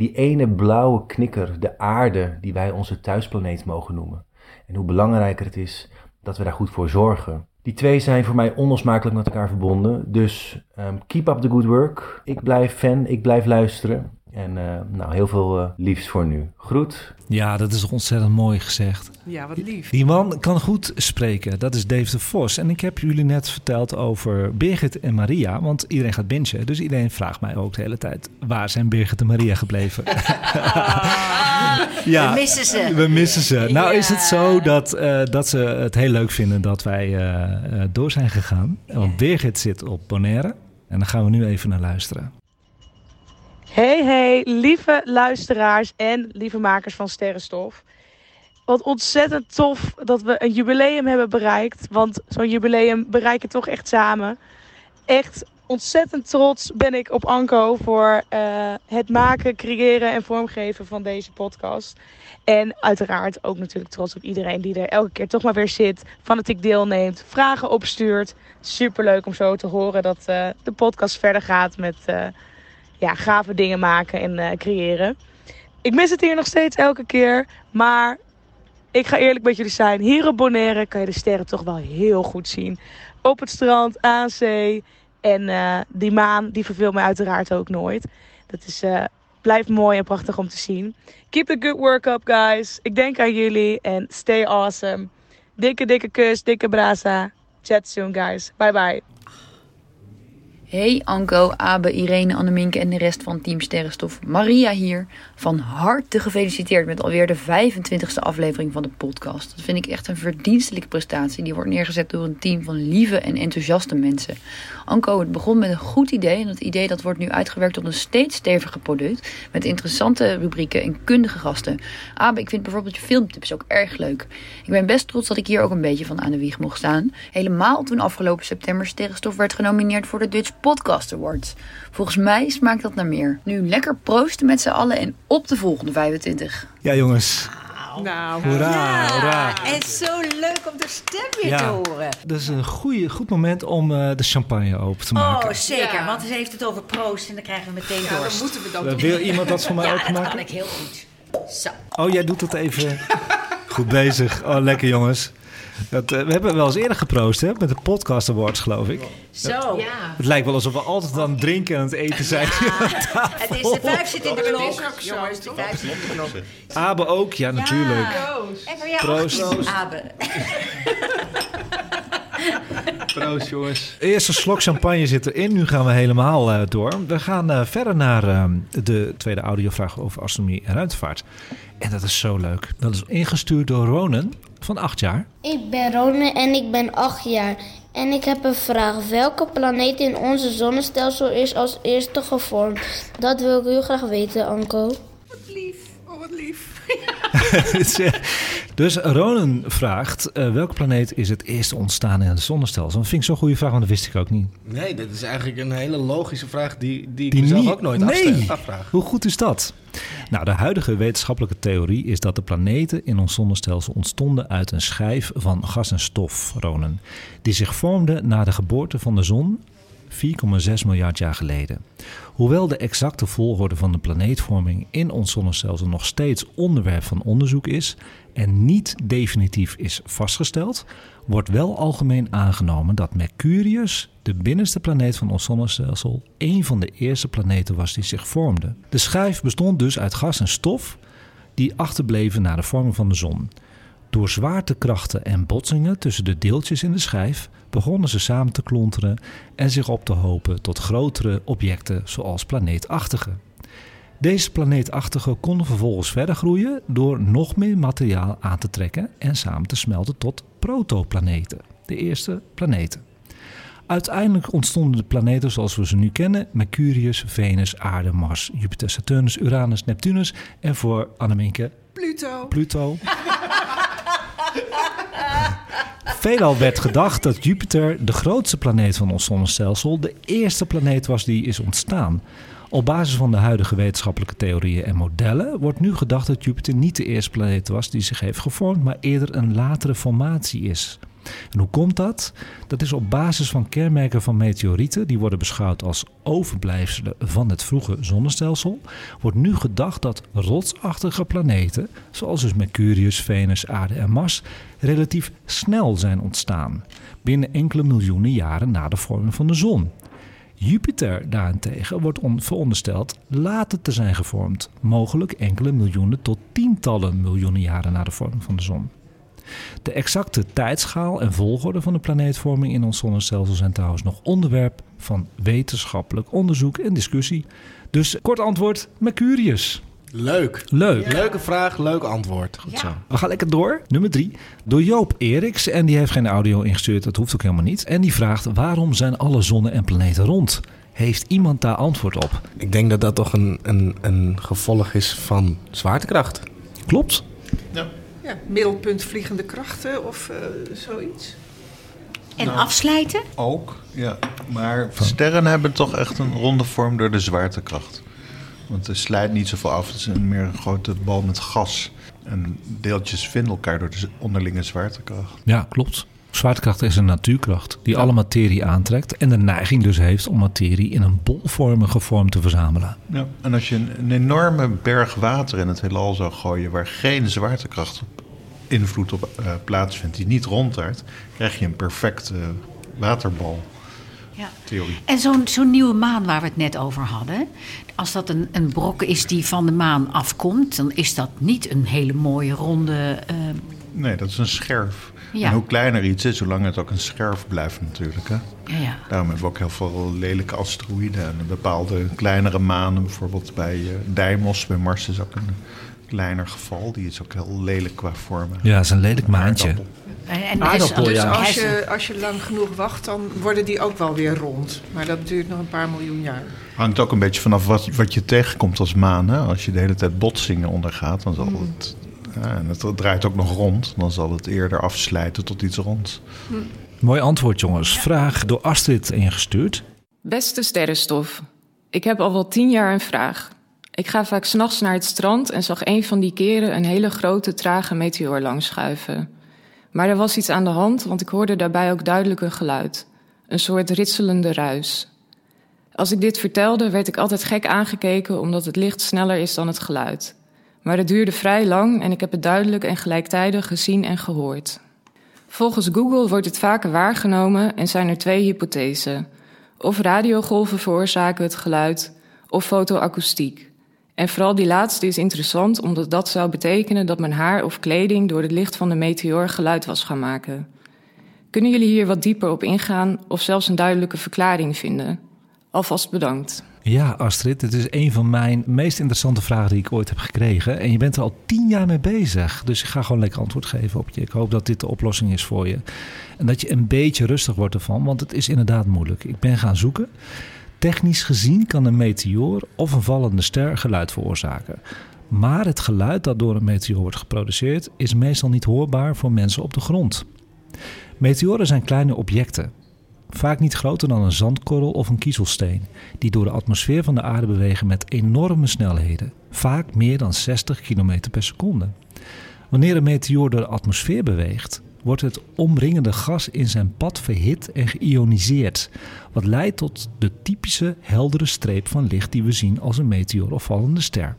Die ene blauwe knikker, de aarde, die wij onze thuisplaneet mogen noemen. En hoe belangrijker het is dat we daar goed voor zorgen. Die twee zijn voor mij onlosmakelijk met elkaar verbonden. Dus um, keep up the good work. Ik blijf fan, ik blijf luisteren. En uh, nou, heel veel uh, liefs voor nu. Groet. Ja, dat is ontzettend mooi gezegd. Ja, wat lief. Die man kan goed spreken. Dat is Dave de Vos. En ik heb jullie net verteld over Birgit en Maria. Want iedereen gaat bingen. Dus iedereen vraagt mij ook de hele tijd... waar zijn Birgit en Maria gebleven? ja, we missen ze. We missen ze. Nou is het zo dat, uh, dat ze het heel leuk vinden dat wij door zijn gegaan. Want Birgit zit op Bonaire. En daar gaan we nu even naar luisteren. Hey, hey, lieve luisteraars en lieve makers van Sterrenstof. Wat ontzettend tof dat we een jubileum hebben bereikt. Want zo'n jubileum bereiken toch echt samen. Echt ontzettend trots ben ik op Anko voor uh, het maken, creëren en vormgeven van deze podcast. En uiteraard ook natuurlijk trots op iedereen die er elke keer toch maar weer zit, fanatiek deelneemt, vragen opstuurt. Super leuk om zo te horen dat uh, de podcast verder gaat met. Uh, ja, gave dingen maken en uh, creëren. Ik mis het hier nog steeds elke keer. Maar ik ga eerlijk met jullie zijn. Hier op Bonaire kan je de sterren toch wel heel goed zien. Op het strand, aan zee. En uh, die maan, die verveelt mij uiteraard ook nooit. Dat is, uh, blijft mooi en prachtig om te zien. Keep the good work up, guys. Ik denk aan jullie en stay awesome. Dikke, dikke kus, dikke brasa. Chat soon, guys. Bye, bye. Hey Anko, Abe, Irene, Anneminke en de rest van Team Sterrenstof. Maria hier. Van harte gefeliciteerd met alweer de 25e aflevering van de podcast. Dat vind ik echt een verdienstelijke prestatie. Die wordt neergezet door een team van lieve en enthousiaste mensen. Anko, het begon met een goed idee. En dat idee dat wordt nu uitgewerkt tot een steeds steviger product. Met interessante rubrieken en kundige gasten. Abe, ik vind bijvoorbeeld je filmtips ook erg leuk. Ik ben best trots dat ik hier ook een beetje van aan de wieg mocht staan. Helemaal toen afgelopen september Sterrenstof werd genomineerd voor de Dutch Podcast Awards. Volgens mij smaakt dat naar meer. Nu lekker proosten met z'n allen en op de volgende 25. Ja, jongens. Nou, hoera, ja, hoera. En zo leuk om de stem weer Ja. te horen. Dat is een goeie, goed moment om eh, de champagne open te maken. Oh, zeker. Ja. Want ze heeft het over proost en dan krijgen we meteen ja, dan moeten we dat Eh, doen. Wil iemand dat voor mij ja, dat openmaken? kan ik heel goed. Zo. Oh, jij doet dat even. Goed bezig. Oh, lekker jongens. Dat, eh, we hebben wel eens eerder geproost, hè? Met de Podcast Awards, geloof ik. Zo. Ja. Het lijkt wel alsof we altijd aan het drinken en aan het eten zijn. Het is de vijf zit in de Jongens, de toch? vijf zit in de klok. Abe ook, ja, natuurlijk. Proost. Jou Proost. ook, Abe. Proost, jongens. Eerste slok champagne zit erin. Nu gaan we helemaal eh, door. We gaan eh, verder naar eh, de tweede audiovraag over astronomie en ruimtevaart. En dat is zo leuk. Dat is ingestuurd door Ronan van acht jaar. Ik ben Rone en ik ben 8 jaar. En ik heb een vraag. Welke planeet in onze zonnestelsel is als eerste gevormd? Dat wil ik heel graag weten, Anko. Wat lief. Oh, wat lief. dus Ronan vraagt, eh, welke planeet is het eerste ontstaan in het zonnestelsel? Dat vind ik zo'n goede vraag, want dat wist ik ook niet. Nee, dit is eigenlijk een hele logische vraag die, die ik Die mezelf niet- ook nooit nee. afvraag. Hoe goed is dat? Nou, de huidige wetenschappelijke theorie is dat de planeten in ons zonnestelsel ontstonden uit een schijf van gas en stof, Ronan, die zich vormde na de geboorte van de zon 4,6 miljard jaar geleden. Hoewel de exacte volgorde van de planeetvorming in ons zonnestelsel nog steeds onderwerp van onderzoek is en niet definitief is vastgesteld, wordt wel algemeen aangenomen dat Mercurius, de binnenste planeet van ons zonnestelsel, een van de eerste planeten was die zich vormde. De schijf bestond dus uit gas en stof die achterbleven na de vorming van de zon. Door zwaartekrachten en botsingen tussen de deeltjes in de schijf begonnen ze samen te klonteren en zich op te hopen tot grotere objecten zoals planeetachtige. Deze planeetachtigen konden vervolgens verder groeien door nog meer materiaal aan te trekken en samen te smelten tot protoplaneten, de eerste planeten. Uiteindelijk ontstonden de planeten zoals we ze nu kennen: Mercurius, Venus, Aarde, Mars, Jupiter, Saturnus, Uranus, Neptunus en voor Anneminke Pluto. Pluto. Veelal werd gedacht dat Jupiter, de grootste planeet van ons zonnestelsel, de eerste planeet was die is ontstaan. Op basis van de huidige wetenschappelijke theorieën en modellen wordt nu gedacht dat Jupiter niet de eerste planeet was die zich heeft gevormd, maar eerder een latere formatie is. En hoe komt dat? Dat is op basis van kenmerken van meteorieten, die worden beschouwd als overblijfselen van het vroege zonnestelsel, wordt nu gedacht dat rotsachtige planeten, zoals dus Mercurius, Venus, Aarde en Mars, relatief snel zijn ontstaan, binnen enkele miljoenen jaren na de vorming van de zon. Jupiter daarentegen wordt on- verondersteld later te zijn gevormd, mogelijk enkele miljoenen tot tientallen miljoenen jaren na de vorming van de zon. De exacte tijdschaal en volgorde van de planeetvorming in ons zonnestelsel zijn trouwens nog onderwerp van wetenschappelijk onderzoek en discussie. Dus kort antwoord: Mercurius. Leuk. Leuk. Leuke vraag, leuk antwoord. Goed zo. We gaan lekker door. Nummer drie. Door Joop Eriks. En die heeft geen audio ingestuurd. Dat hoeft ook helemaal niet. En die vraagt: waarom zijn alle zonnen en planeten rond? Heeft iemand daar antwoord op? Ik denk dat dat toch een, een, een gevolg is van zwaartekracht. Klopt. Ja, middelpunt vliegende krachten of eh, zoiets. En Nou. afslijten? Ook, ja. Maar sterren hebben toch echt een ronde vorm door de zwaartekracht. Want er slijt niet zoveel af. Het is een meer een grote bal met gas. En deeltjes vinden elkaar door de onderlinge zwaartekracht. Ja, klopt. Zwaartekracht is een natuurkracht die alle materie aantrekt en de neiging dus heeft om materie in een bolvormige vorm te verzamelen. Ja. En als je een, een enorme berg water in het heelal zou gooien... waar geen zwaartekracht op invloed op eh, plaatsvindt, die niet rondtaart... krijg je een perfecte waterbal. Ja. Theorie. En zo'n zo'n nieuwe maan waar we het net over hadden. Als dat een, een brok is die van de maan afkomt, dan is dat niet een hele mooie ronde. eh, Nee, dat is een scherf. Ja. En hoe kleiner iets is, hoe langer het ook een scherf blijft natuurlijk. Hè? ja, ja. Daarom hebben we ook heel veel lelijke asteroïden. En bepaalde kleinere manen, bijvoorbeeld bij eh, Deimos, bij Mars is ook een kleiner geval. Die is ook heel lelijk qua vormen. Ja, het is een lelijk maantje. En, en Aardappel, dus, ja. Als je, als je lang genoeg wacht, dan worden die ook wel weer rond. Maar dat duurt nog een paar miljoen jaar. Hangt ook een beetje vanaf wat, wat je tegenkomt als maan. Hè? Als je de hele tijd botsingen ondergaat, dan zal het... Ja, en het draait ook nog rond. Dan zal het eerder afslijten tot iets ronds. Mooi antwoord, jongens. Vraag door Astrid ingestuurd. Beste sterrenstof, ik heb al wel tien jaar een vraag. Ik ga vaak s'nachts naar het strand en zag een van die keren een hele grote trage meteoor langschuiven. Maar er was iets aan de hand, want ik hoorde daarbij ook duidelijk een geluid. Een soort ritselende ruis. Als ik dit vertelde, werd ik altijd gek aangekeken omdat het licht sneller is dan het geluid. Maar het duurde vrij lang en ik heb het duidelijk en gelijktijdig gezien en gehoord. Volgens Google wordt het vaker waargenomen en zijn er twee hypothesen. Of radiogolven veroorzaken het geluid, of fotoacoustiek. En vooral die laatste is interessant omdat dat zou betekenen dat mijn haar of kleding door het licht van de meteoor geluid was gaan maken. Kunnen jullie hier wat dieper op ingaan of zelfs een duidelijke verklaring vinden? Alvast bedankt. Ja, Astrid, dit is een van mijn meest interessante vragen die ik ooit heb gekregen. En je bent er al tien jaar mee bezig. Dus ik ga gewoon lekker antwoord geven op je. Ik hoop dat dit de oplossing is voor je. En dat je een beetje rustig wordt ervan, want het is inderdaad moeilijk. Ik ben gaan zoeken. Technisch gezien kan een meteoor of een vallende ster geluid veroorzaken. Maar het geluid dat door een meteoor wordt geproduceerd is meestal niet hoorbaar voor mensen op de grond. Meteoren zijn kleine objecten, vaak niet groter dan een zandkorrel of een kiezelsteen, die door de atmosfeer van de aarde bewegen met enorme snelheden, vaak meer dan 60 km per seconde. Wanneer een meteoor door de atmosfeer beweegt, wordt het omringende gas in zijn pad verhit en geïoniseerd, wat leidt tot de typische heldere streep van licht die we zien als een meteoor of vallende ster.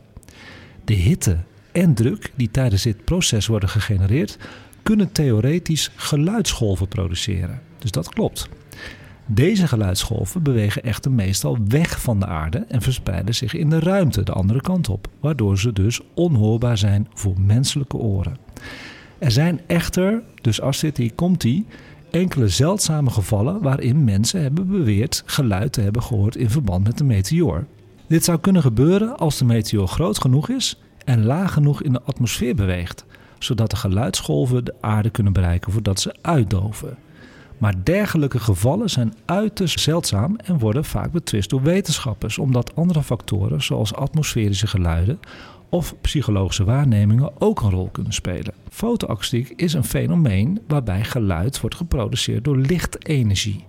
De hitte en druk die tijdens dit proces worden gegenereerd, kunnen theoretisch geluidsgolven produceren. Dus dat klopt. Deze geluidsgolven bewegen echter meestal weg van de aarde en verspreiden zich in de ruimte de andere kant op, waardoor ze dus onhoorbaar zijn voor menselijke oren. Er zijn echter, dus als dit hier komt ie, enkele zeldzame gevallen waarin mensen hebben beweerd geluid te hebben gehoord in verband met de meteoor. Dit zou kunnen gebeuren als de meteoor groot genoeg is en laag genoeg in de atmosfeer beweegt, zodat de geluidsgolven de aarde kunnen bereiken voordat ze uitdoven. Maar dergelijke gevallen zijn uiterst zeldzaam en worden vaak betwist door wetenschappers, omdat andere factoren zoals atmosferische geluiden of psychologische waarnemingen ook een rol kunnen spelen. Fotoakoestiek is een fenomeen waarbij geluid wordt geproduceerd door lichtenergie.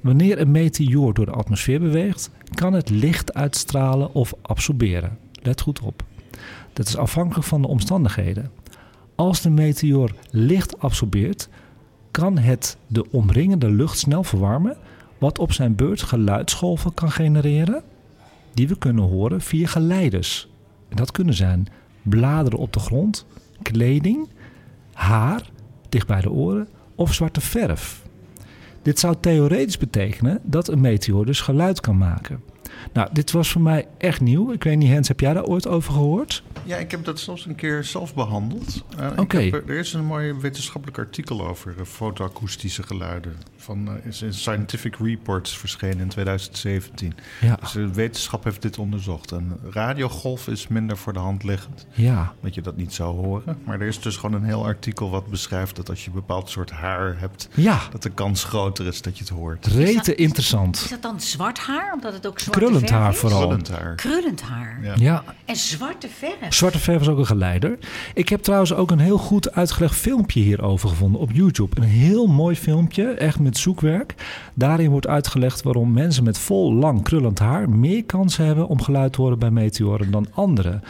Wanneer een meteoor door de atmosfeer beweegt, kan het licht uitstralen of absorberen. Let goed op. Dat is afhankelijk van de omstandigheden. Als de meteoor licht absorbeert, kan het de omringende lucht snel verwarmen, wat op zijn beurt geluidsgolven kan genereren, die we kunnen horen via geleiders. En dat kunnen zijn bladeren op de grond, kleding, haar dicht bij de oren of zwarte verf. Dit zou theoretisch betekenen dat een meteoor dus geluid kan maken. Nou, dit was voor mij echt nieuw. Ik weet niet, Hens, heb jij daar ooit over gehoord? Ja, ik heb dat zelfs een keer zelf behandeld. Uh, Oké. Er is een mooi wetenschappelijk artikel over uh, fotoakoestische geluiden. Van, uh, is in Scientific Reports verschenen in 2017. Ja. Dus de wetenschap heeft dit onderzocht. En radiogolf is minder voor de hand liggend. Ja. Dat je dat niet zou horen. Maar er is dus gewoon een heel artikel wat beschrijft dat als je een bepaald soort haar hebt... Ja. dat de kans groter is dat je het hoort. Rete interessant. Is dat dan zwart haar? Omdat het ook zwarte Krullend haar is? vooral. Krullend haar. Krullend haar. Ja. Ja. En zwarte verf. Zwarte verf is ook een geleider. Ik heb trouwens ook een heel goed uitgelegd filmpje hierover gevonden op YouTube. Een heel mooi filmpje, echt met zoekwerk. Daarin wordt uitgelegd waarom mensen met vol lang krullend haar meer kans hebben om geluid te horen bij meteoren dan anderen.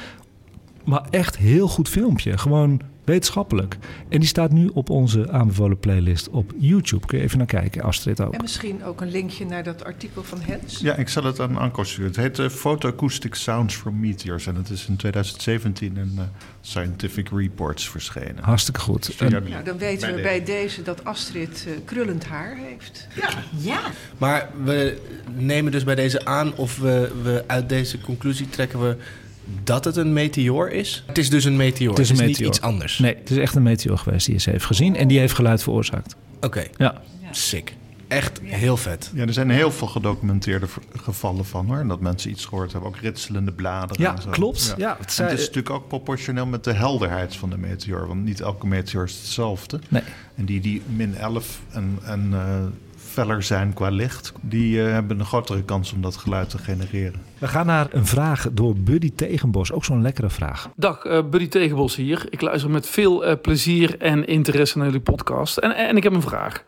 Maar echt heel goed filmpje. Gewoon wetenschappelijk. En die staat nu op onze aanbevolen playlist op YouTube. Kun je even naar kijken, Astrid ook. En misschien ook een linkje naar dat artikel van Hens. Ja, ik zal het aan Anko sturen. Het heet uh, Photoacoustic Sounds from Meteors. En het is in 2017 in uh, Scientific Reports verschenen. Hartstikke goed. De Nou, dan weten we bij deze dat Astrid eh, krullend haar heeft. Ja. ja. Maar we nemen dus bij deze aan of we, we uit deze conclusie trekken we dat het een meteoor is. Het is dus een meteoor. Het is een niet meteoor. iets anders. Nee, het is echt een meteoor geweest die ze heeft gezien. En die heeft geluid veroorzaakt. Oké. Ja. Sick. Echt heel vet. Ja, er zijn heel veel gedocumenteerde gevallen van hoor. Dat mensen iets gehoord hebben. Ook ritselende bladeren. Ja, en zo. klopt. Ja, het zei- het is natuurlijk ook proportioneel met de helderheid van de meteoor. Want niet elke meteoor is hetzelfde. Nee. En die die min 11 en, en eh, feller zijn qua licht... die eh, hebben een grotere kans om dat geluid te genereren. We gaan naar een vraag door Buddy Tegenbos. Ook zo'n lekkere vraag. Dag, eh, Buddy Tegenbos hier. Ik luister met veel eh, plezier en interesse naar jullie podcast. En, en ik heb een vraag.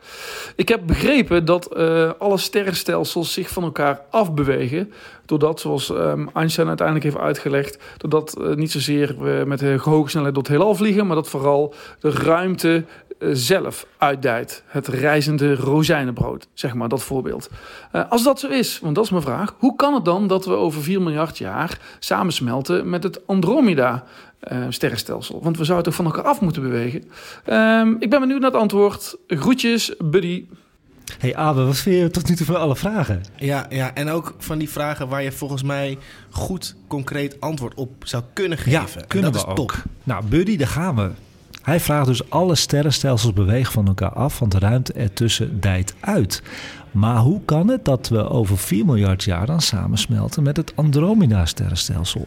Ik heb begrepen dat eh, alle sterrenstelsels zich van elkaar afbewegen. Doordat, zoals ehm, Einstein uiteindelijk heeft uitgelegd, doordat niet zozeer we met hoge snelheid door het heelal vliegen, maar dat vooral de ruimte zelf uitdijt. Het reizende rozijnenbrood, zeg maar, dat voorbeeld. Eh, als dat zo is, want dat is mijn vraag, hoe kan het dan dat we over 4 miljard jaar samensmelten met het Andromeda? eh, sterrenstelsel. Want we zouden toch van elkaar af moeten bewegen. Ehm, ik ben benieuwd naar het antwoord. Groetjes, buddy. Hey Abe, wat vind je tot nu toe van alle vragen? Ja, ja, en ook van die vragen waar je volgens mij goed concreet antwoord op zou kunnen Ja, geven. En kunnen dat we is top. ook. Nou, Buddy, daar gaan we. Hij vraagt dus alle sterrenstelsels bewegen van elkaar af, want de ruimte ertussen dijt uit. Maar hoe kan het dat we over 4 miljard jaar dan samensmelten met het Andromeda-sterrenstelsel?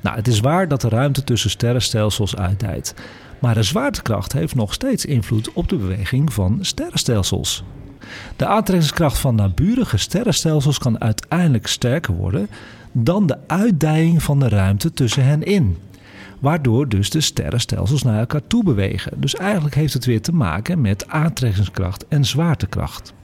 Nou, het is waar dat de ruimte tussen sterrenstelsels uitdijt. Maar de zwaartekracht heeft nog steeds invloed op de beweging van sterrenstelsels. De aantrekkingskracht van naburige sterrenstelsels kan uiteindelijk sterker worden dan de uitdijing van de ruimte tussen hen in. Waardoor dus de sterrenstelsels naar elkaar toe bewegen. Dus eigenlijk heeft het weer te maken met aantrekkingskracht en zwaartekracht.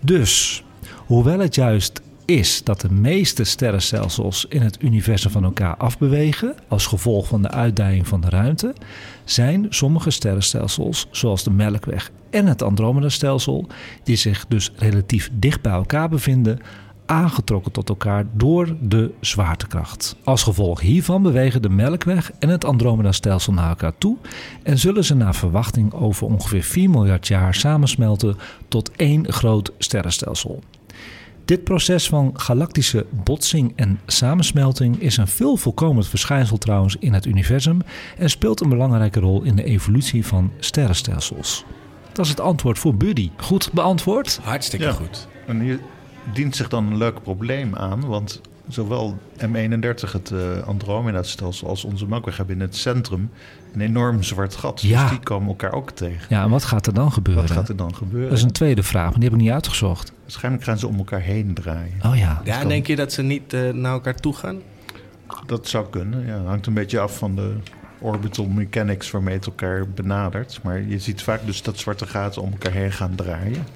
Dus, hoewel het juist is dat de meeste sterrenstelsels in het universum van elkaar afbewegen als gevolg van de uitdijing van de ruimte, zijn sommige sterrenstelsels, zoals de Melkweg en het Andromeda-stelsel, die zich dus relatief dicht bij elkaar bevinden, aangetrokken tot elkaar door de zwaartekracht. Als gevolg hiervan bewegen de Melkweg en het Andromeda-stelsel naar elkaar toe en zullen ze naar verwachting over ongeveer 4 miljard jaar samensmelten tot één groot sterrenstelsel. Dit proces van galactische botsing en samensmelting is een veel voorkomend verschijnsel trouwens in het universum en speelt een belangrijke rol in de evolutie van sterrenstelsels. Dat is het antwoord voor Buddy. Goed beantwoord? Hartstikke Ja. goed. En hier dient zich dan een leuk probleem aan, want zowel M31, het eh, Andromeda-stelsel, als onze Melkweg hebben in het centrum een enorm zwart gat. Ja. Dus die komen elkaar ook tegen. Ja, en wat gaat er dan gebeuren? Wat gaat er dan gebeuren? Dat is een tweede vraag, maar die heb ik niet uitgezocht. Waarschijnlijk gaan ze om elkaar heen draaien. Oh ja. Ja, en denk je dat ze niet eh, naar elkaar toe gaan? Dat zou kunnen, ja. hangt een beetje af van de orbital mechanics waarmee het elkaar benadert. Maar je ziet vaak dus dat zwarte gaten om elkaar heen gaan draaien.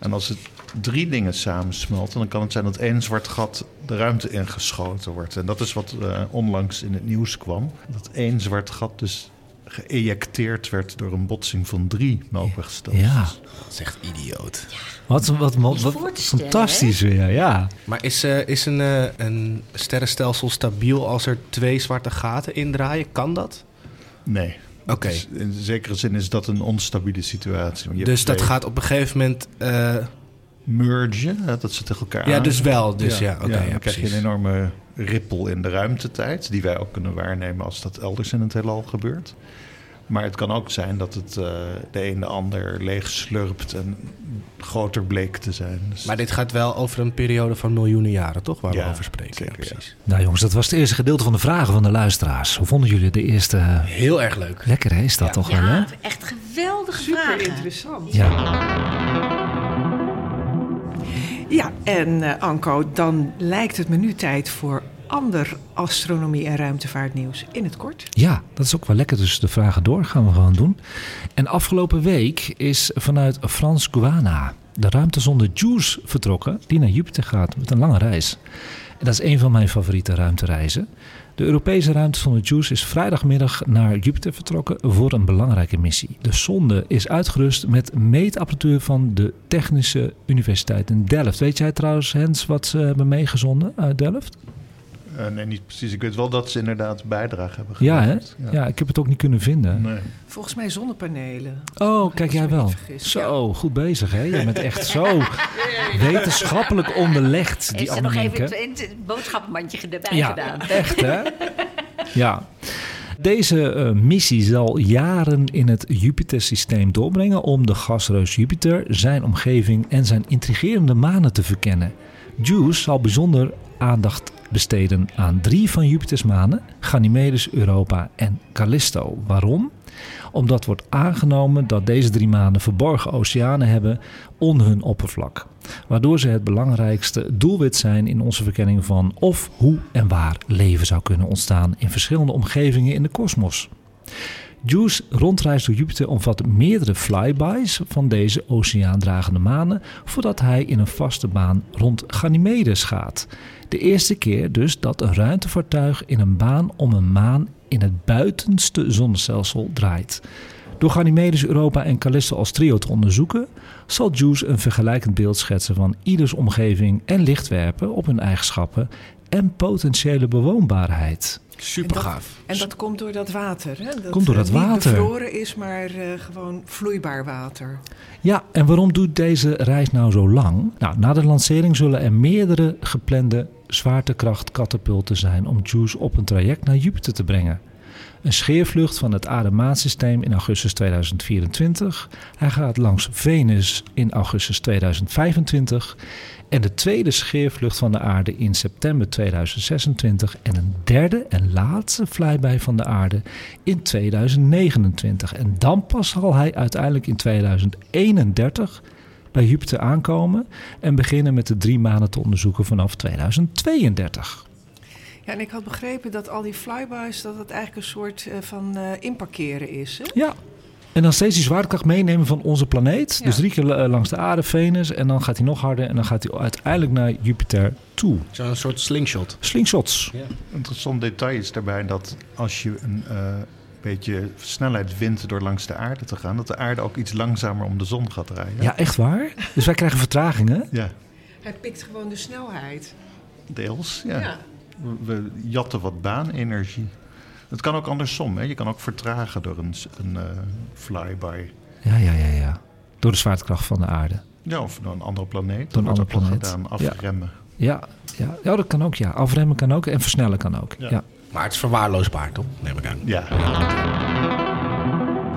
En als het drie dingen samensmelten, dan kan het zijn dat één zwart gat de ruimte ingeschoten wordt. En dat is wat eh, onlangs in het nieuws kwam. Dat één zwart gat dus geëjecteerd werd door een botsing van drie melkwegstelsels. Ja. Dat is echt idioot. Wat, wat, wat, fantastisch weer, ja. Maar is, eh, is een, eh, een sterrenstelsel stabiel als er twee zwarte gaten indraaien? Kan dat? Nee. Oké. Dus in zekere zin is dat een onstabiele situatie. Dus dat gaat op een gegeven moment... eh, mergen, dat ze tegen elkaar Ja, aan- dus wel. Dus ja, oké, ja, dan krijg je een enorme rippel in de ruimtetijd... die wij ook kunnen waarnemen als dat elders in het heelal gebeurt. Maar het kan ook zijn dat het eh, de een de ander leeg slurpt... en groter bleek te zijn. Dus- Maar dit gaat wel over een periode van miljoenen jaren, toch? Waar Ja, we over spreken. zeker, ja, precies. Nou jongens, dat was het eerste gedeelte van de vragen van de luisteraars. Hoe vonden jullie de eerste? Heel erg leuk. Lekker hè, is dat toch wel hè? Ja, echt geweldige Super vragen. interessant. Ja. Ja, en eh, Anko, dan lijkt het me nu tijd voor ander astronomie- en ruimtevaartnieuws in het kort. Ja, dat is ook wel lekker. Dus de vragen door gaan we gewoon doen. En afgelopen week is vanuit Frans Guana de ruimtezonde JUICE vertrokken, die naar Jupiter gaat met een lange reis. En dat is een van mijn favoriete ruimtereizen. De Europese ruimtezonde JUICE is vrijdagmiddag naar Jupiter vertrokken voor een belangrijke missie. De zonde is uitgerust met meetapparatuur van de Technische Universiteit in Delft. Weet jij trouwens, Hens, wat ze hebben meegezonden uit Delft? Eh, nee, niet precies. Ik weet wel dat ze inderdaad bijdrage hebben Ja, hè? Ja. ik heb het ook niet kunnen vinden. Nee. Volgens mij zonnepanelen. Oh, kijk jij wel. Zo, goed bezig hè. Je bent echt zo wetenschappelijk onderlegd, die Heeft ze nog even het, het boodschappenmandje erbij Ja, gedaan. echt hè. Ja. Deze eh, missie zal jaren in het Jupiter-systeem doorbrengen om de gasreus Jupiter, zijn omgeving en zijn intrigerende manen te verkennen. JUICE zal bijzonder aandacht besteden aan drie van Jupiters manen, Ganymedes, Europa en Callisto. Waarom? Omdat wordt aangenomen dat deze drie manen verborgen oceanen hebben onder hun oppervlak. Waardoor ze het belangrijkste doelwit zijn in onze verkenning van of hoe en waar leven zou kunnen ontstaan in verschillende omgevingen in de kosmos. JUICE rondreis door Jupiter omvat meerdere flybys van deze oceaandragende manen voordat hij in een vaste baan rond Ganymedes gaat. De eerste keer dus dat een ruimtevaartuig in een baan om een maan in het buitenste zonnestelsel draait. Door Ganymedes, Europa en Callisto als trio te onderzoeken, zal JUICE een vergelijkend beeld schetsen van ieders omgeving en licht werpen op hun eigenschappen en potentiële bewoonbaarheid. Super gaaf. En dat komt door dat water. Hè? Dat, Komt door dat eh, niet water. bevroren is, maar eh, gewoon vloeibaar water. Ja, en waarom doet deze reis nou zo lang? Nou, na de lancering zullen er meerdere geplande zwaartekrachtkatapulten zijn om JUICE op een traject naar Jupiter te brengen. Een scheervlucht van het aardemaansysteem in augustus 2024. Hij gaat langs Venus in augustus 2025. En de tweede scheervlucht van de aarde in september 2026. En een derde en laatste flyby van de aarde in 2029. En dan pas zal hij uiteindelijk in 2031 bij Jupiter aankomen. En beginnen met de drie maanden te onderzoeken vanaf 2032. Ja, en ik had begrepen dat al die flybys... dat het eigenlijk een soort eh, van eh, inparkeren is. Hè? Ja. En dan steeds die zwaartekracht meenemen van onze planeet. Ja. Dus drie keer eh, langs de aarde, Venus. En dan gaat hij nog harder. En dan gaat hij uiteindelijk naar Jupiter toe. Zo'n soort slingshot. Slingshots. Ja. Interessant detail is daarbij dat als je een eh, beetje snelheid wint door langs de aarde te gaan, dat de aarde ook iets langzamer om de zon gaat draaien. Ja, echt waar? Dus wij krijgen vertragingen? Ja, Hij pikt gewoon de snelheid. deels. Ja. Ja. We, jatten wat baanenergie. Het kan ook andersom. Hè? Je kan ook vertragen door een, een eh, flyby. Ja, ja, ja, ja. Door de zwaartekracht van de aarde. Ja, of door een andere planeet. Door een Dat andere wordt ook planeet. gedaan, Ja. afremmen. Ja, ja. ja, dat kan ook, ja. Afremmen kan ook en versnellen kan ook. Ja. Maar het is verwaarloosbaar, toch? Neem ik aan. Ja.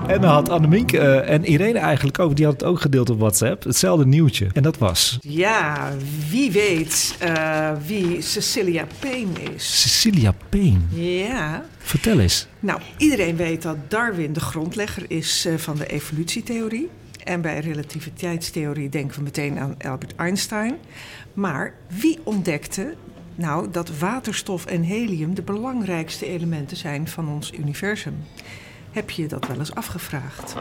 En dan had Annemiek eh, en Irene eigenlijk ook, die had het ook gedeeld op WhatsApp, hetzelfde nieuwtje. En dat was Ja, wie weet eh, wie Cecilia Payne is. Cecilia Payne. Ja. Vertel eens. Nou, iedereen weet dat Darwin de grondlegger is eh, van de evolutietheorie. En bij relativiteitstheorie denken we meteen aan Albert Einstein. Maar wie ontdekte nou dat waterstof en helium de belangrijkste elementen zijn van ons universum? Heb je je dat wel eens afgevraagd?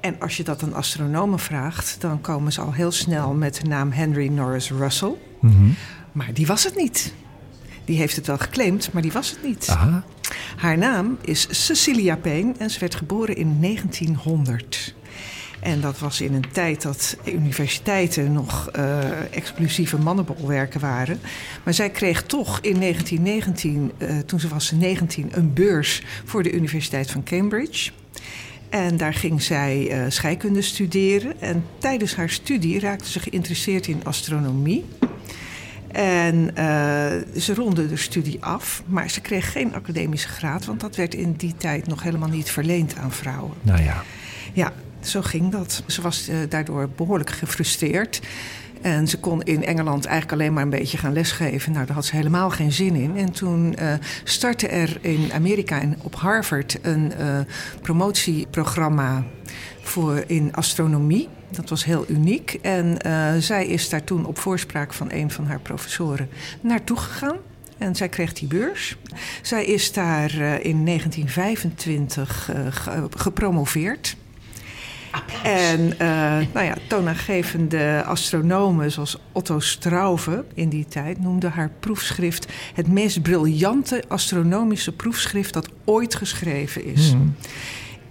En als je dat aan astronomen vraagt, dan komen ze al heel snel met de naam Henry Norris Russell. Maar die was het niet. Die heeft het wel geclaimd, maar die was het niet. Aha. Haar naam is Cecilia Payne en ze werd geboren in 1900. En dat was in een tijd dat universiteiten nog eh, exclusieve mannenbolwerken waren. Maar zij kreeg toch in 1919, eh, toen ze was 19, een beurs voor de Universiteit van Cambridge. En daar ging zij eh, scheikunde studeren. En tijdens haar studie raakte ze geïnteresseerd in astronomie. En ze ronde de studie af, maar ze kreeg geen academische graad, want dat werd in die tijd nog helemaal niet verleend aan vrouwen. Nou ja. Ja, zo ging dat. Ze was eh, daardoor behoorlijk gefrustreerd. En ze kon in Engeland eigenlijk alleen maar een beetje gaan lesgeven. Nou, daar had ze helemaal geen zin in. En toen eh, startte er in Amerika en op Harvard een eh, promotieprogramma voor in astronomie. Dat was heel uniek. En zij is daar toen op voorspraak van een van haar professoren naartoe gegaan. En zij kreeg die beurs. Zij is daar in 1925 eh, ge- gepromoveerd. En eh, nou ja, toonaangevende astronomen zoals Otto Struve in die tijd noemden haar proefschrift het meest briljante astronomische proefschrift dat ooit geschreven is. Hmm.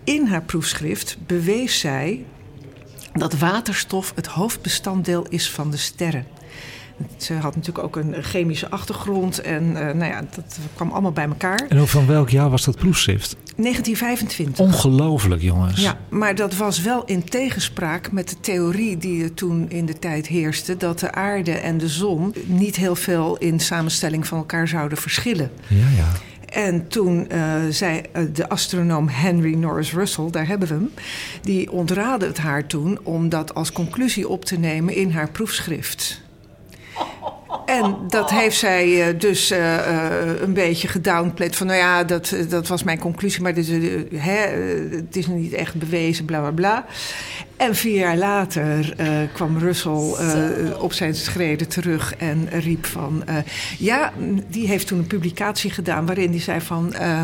In haar proefschrift bewees zij dat waterstof het hoofdbestanddeel is van de sterren. Ze had natuurlijk ook een chemische achtergrond en eh, nou ja, dat kwam allemaal bij elkaar. En ook van welk jaar was dat proefschrift? 1925. Ongelooflijk, jongens. Ja, maar dat was wel in tegenspraak met de theorie die er toen in de tijd heerste: dat de aarde en de zon niet heel veel in samenstelling van elkaar zouden verschillen. Ja, ja. En toen eh, zei eh, de astronoom Henry Norris Russell, daar hebben we hem, die ontraadde het haar toen om dat als conclusie op te nemen in haar proefschrift. En dat heeft zij eh, dus eh, eh, een beetje gedownplayed. Van nou ja, dat, dat was mijn conclusie, maar dit, is, hè, het is niet echt bewezen, bla bla bla. En vier jaar later eh, kwam Russell eh, op zijn schreden terug en riep van... eh, ja, die heeft toen een publicatie gedaan waarin hij zei van... eh,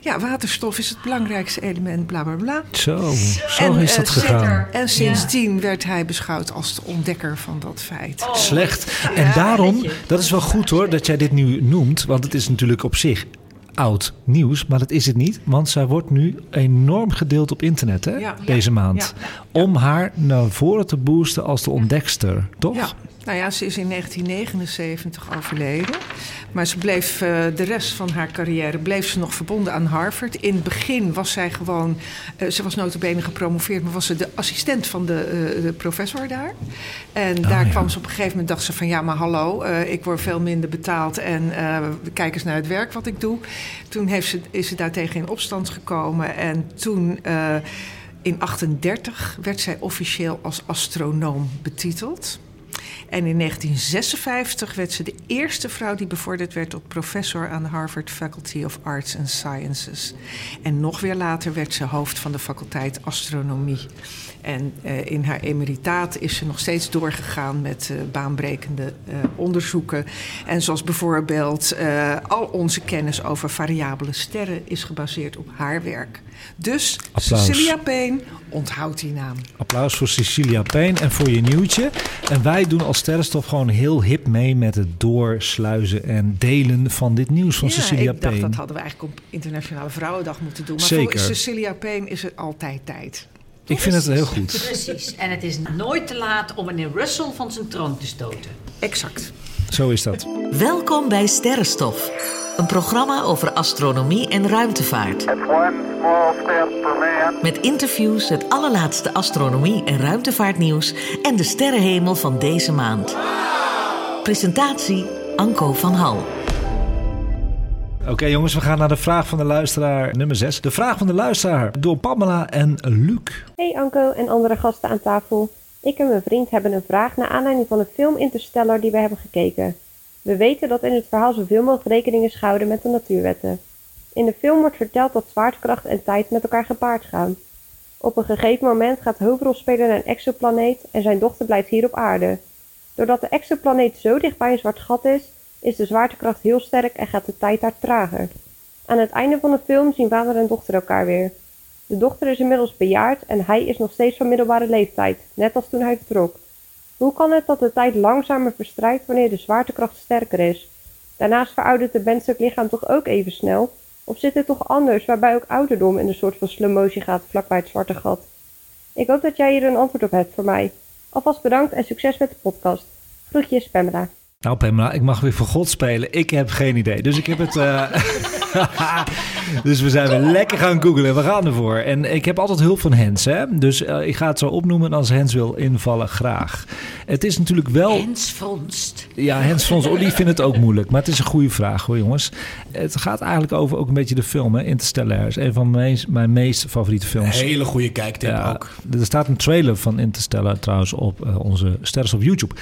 ja, waterstof is het belangrijkste element, bla bla bla. Zo, zo En, is dat gegaan. En sindsdien werd hij beschouwd als de ontdekker van dat feit. Slecht. En daarom, dat is wel goed hoor, dat jij dit nu noemt. Want het is natuurlijk op zich oud nieuws, maar dat is het niet. Want zij wordt nu enorm gedeeld op internet, hè, Ja. deze maand. Om haar naar voren te boosten als de ontdekster, toch? Nou ja, ze is in 1979 overleden. Maar ze bleef eh, de rest van haar carrière bleef ze nog verbonden aan Harvard. In het begin was zij gewoon, eh, ze was notabene gepromoveerd, maar was ze de assistent van de, eh, de professor daar. En Ah, daar kwam ze op een gegeven moment, dacht ze van ja, maar hallo, ik word veel minder betaald en kijk eens naar het werk wat ik doe. Toen heeft ze, is ze daartegen in opstand gekomen en toen... in 38 werd zij officieel als astronoom betiteld. En in 1956 werd ze de eerste vrouw die bevorderd werd tot professor aan de Harvard Faculty of Arts and Sciences. En nog weer later werd ze hoofd van de faculteit astronomie. En uh, in haar emeritaat is ze nog steeds doorgegaan met uh, baanbrekende uh, onderzoeken. En zoals bijvoorbeeld al onze kennis over variabele sterren is gebaseerd op haar werk. Dus Applaus. Cecilia Payne, onthoud die naam. Applaus voor Cecilia Payne en voor je nieuwtje. En wij doen als Sterrenstof gewoon heel hip mee met het doorsluizen en delen van dit nieuws van ja, Cecilia ik Payne. dacht dat hadden we eigenlijk op Internationale Vrouwendag moeten doen. Maar Zeker. voor Cecilia Payne is het altijd tijd. Ik vind het heel goed. Precies. En het is nooit te laat om meneer Russell van zijn troon te stoten. Exact. Zo is dat. Welkom bij Sterrenstof, een programma over astronomie en ruimtevaart. Met interviews, het allerlaatste astronomie en ruimtevaartnieuws en de sterrenhemel van deze maand. Presentatie Anko van Hal. Oké jongens, we gaan naar de vraag van de luisteraar nummer 6. De vraag van de luisteraar door Pamela en Luc. Hey Anko en andere gasten aan tafel. Ik en mijn vriend hebben een vraag naar aanleiding van de film Interstellar die we hebben gekeken. We weten dat in het verhaal zoveel mogelijk rekening is gehouden met de natuurwetten. In de film wordt verteld dat zwaartekracht en tijd met elkaar gepaard gaan. Op een gegeven moment gaat hoofdrolspeler naar een exoplaneet en zijn dochter blijft hier op aarde. Doordat de exoplaneet zo dicht bij een zwart gat is, is de zwaartekracht heel sterk en gaat de tijd daar trager. Aan het einde van de film zien vader en dochter elkaar weer. De dochter is inmiddels bejaard en hij is nog steeds van middelbare leeftijd, net als toen hij vertrok. Hoe kan het dat de tijd langzamer verstrijkt wanneer de zwaartekracht sterker is? Daarnaast veroudert het menselijk lichaam toch ook even snel? Of zit het toch anders, waarbij ook ouderdom in een soort van slow motion gaat vlakbij het zwarte gat? Ik hoop dat jij hier een antwoord op hebt voor mij. Alvast bedankt en succes met de podcast. Groetjes, Pamela. Nou Pamela, ik mag weer voor God spelen. Ik heb geen idee. Dus ik heb het... Uh... dus we zijn weer lekker gaan googlen. We gaan ervoor. En ik heb altijd hulp van Hens. Hè? Dus uh, ik ga het zo opnoemen. En als Hens wil invallen, graag. Het is natuurlijk wel... Hens. Ja, Hens Vondst. Oh, die vindt het ook moeilijk. Maar het is een goede vraag hoor, jongens. Het gaat eigenlijk over ook een beetje de film. Hè? Interstellar is een van mijn meest, mijn meest favoriete films. Hele goede kijktip ja, ook. Er staat een trailer van Interstellar trouwens op uh, onze sterren op YouTube.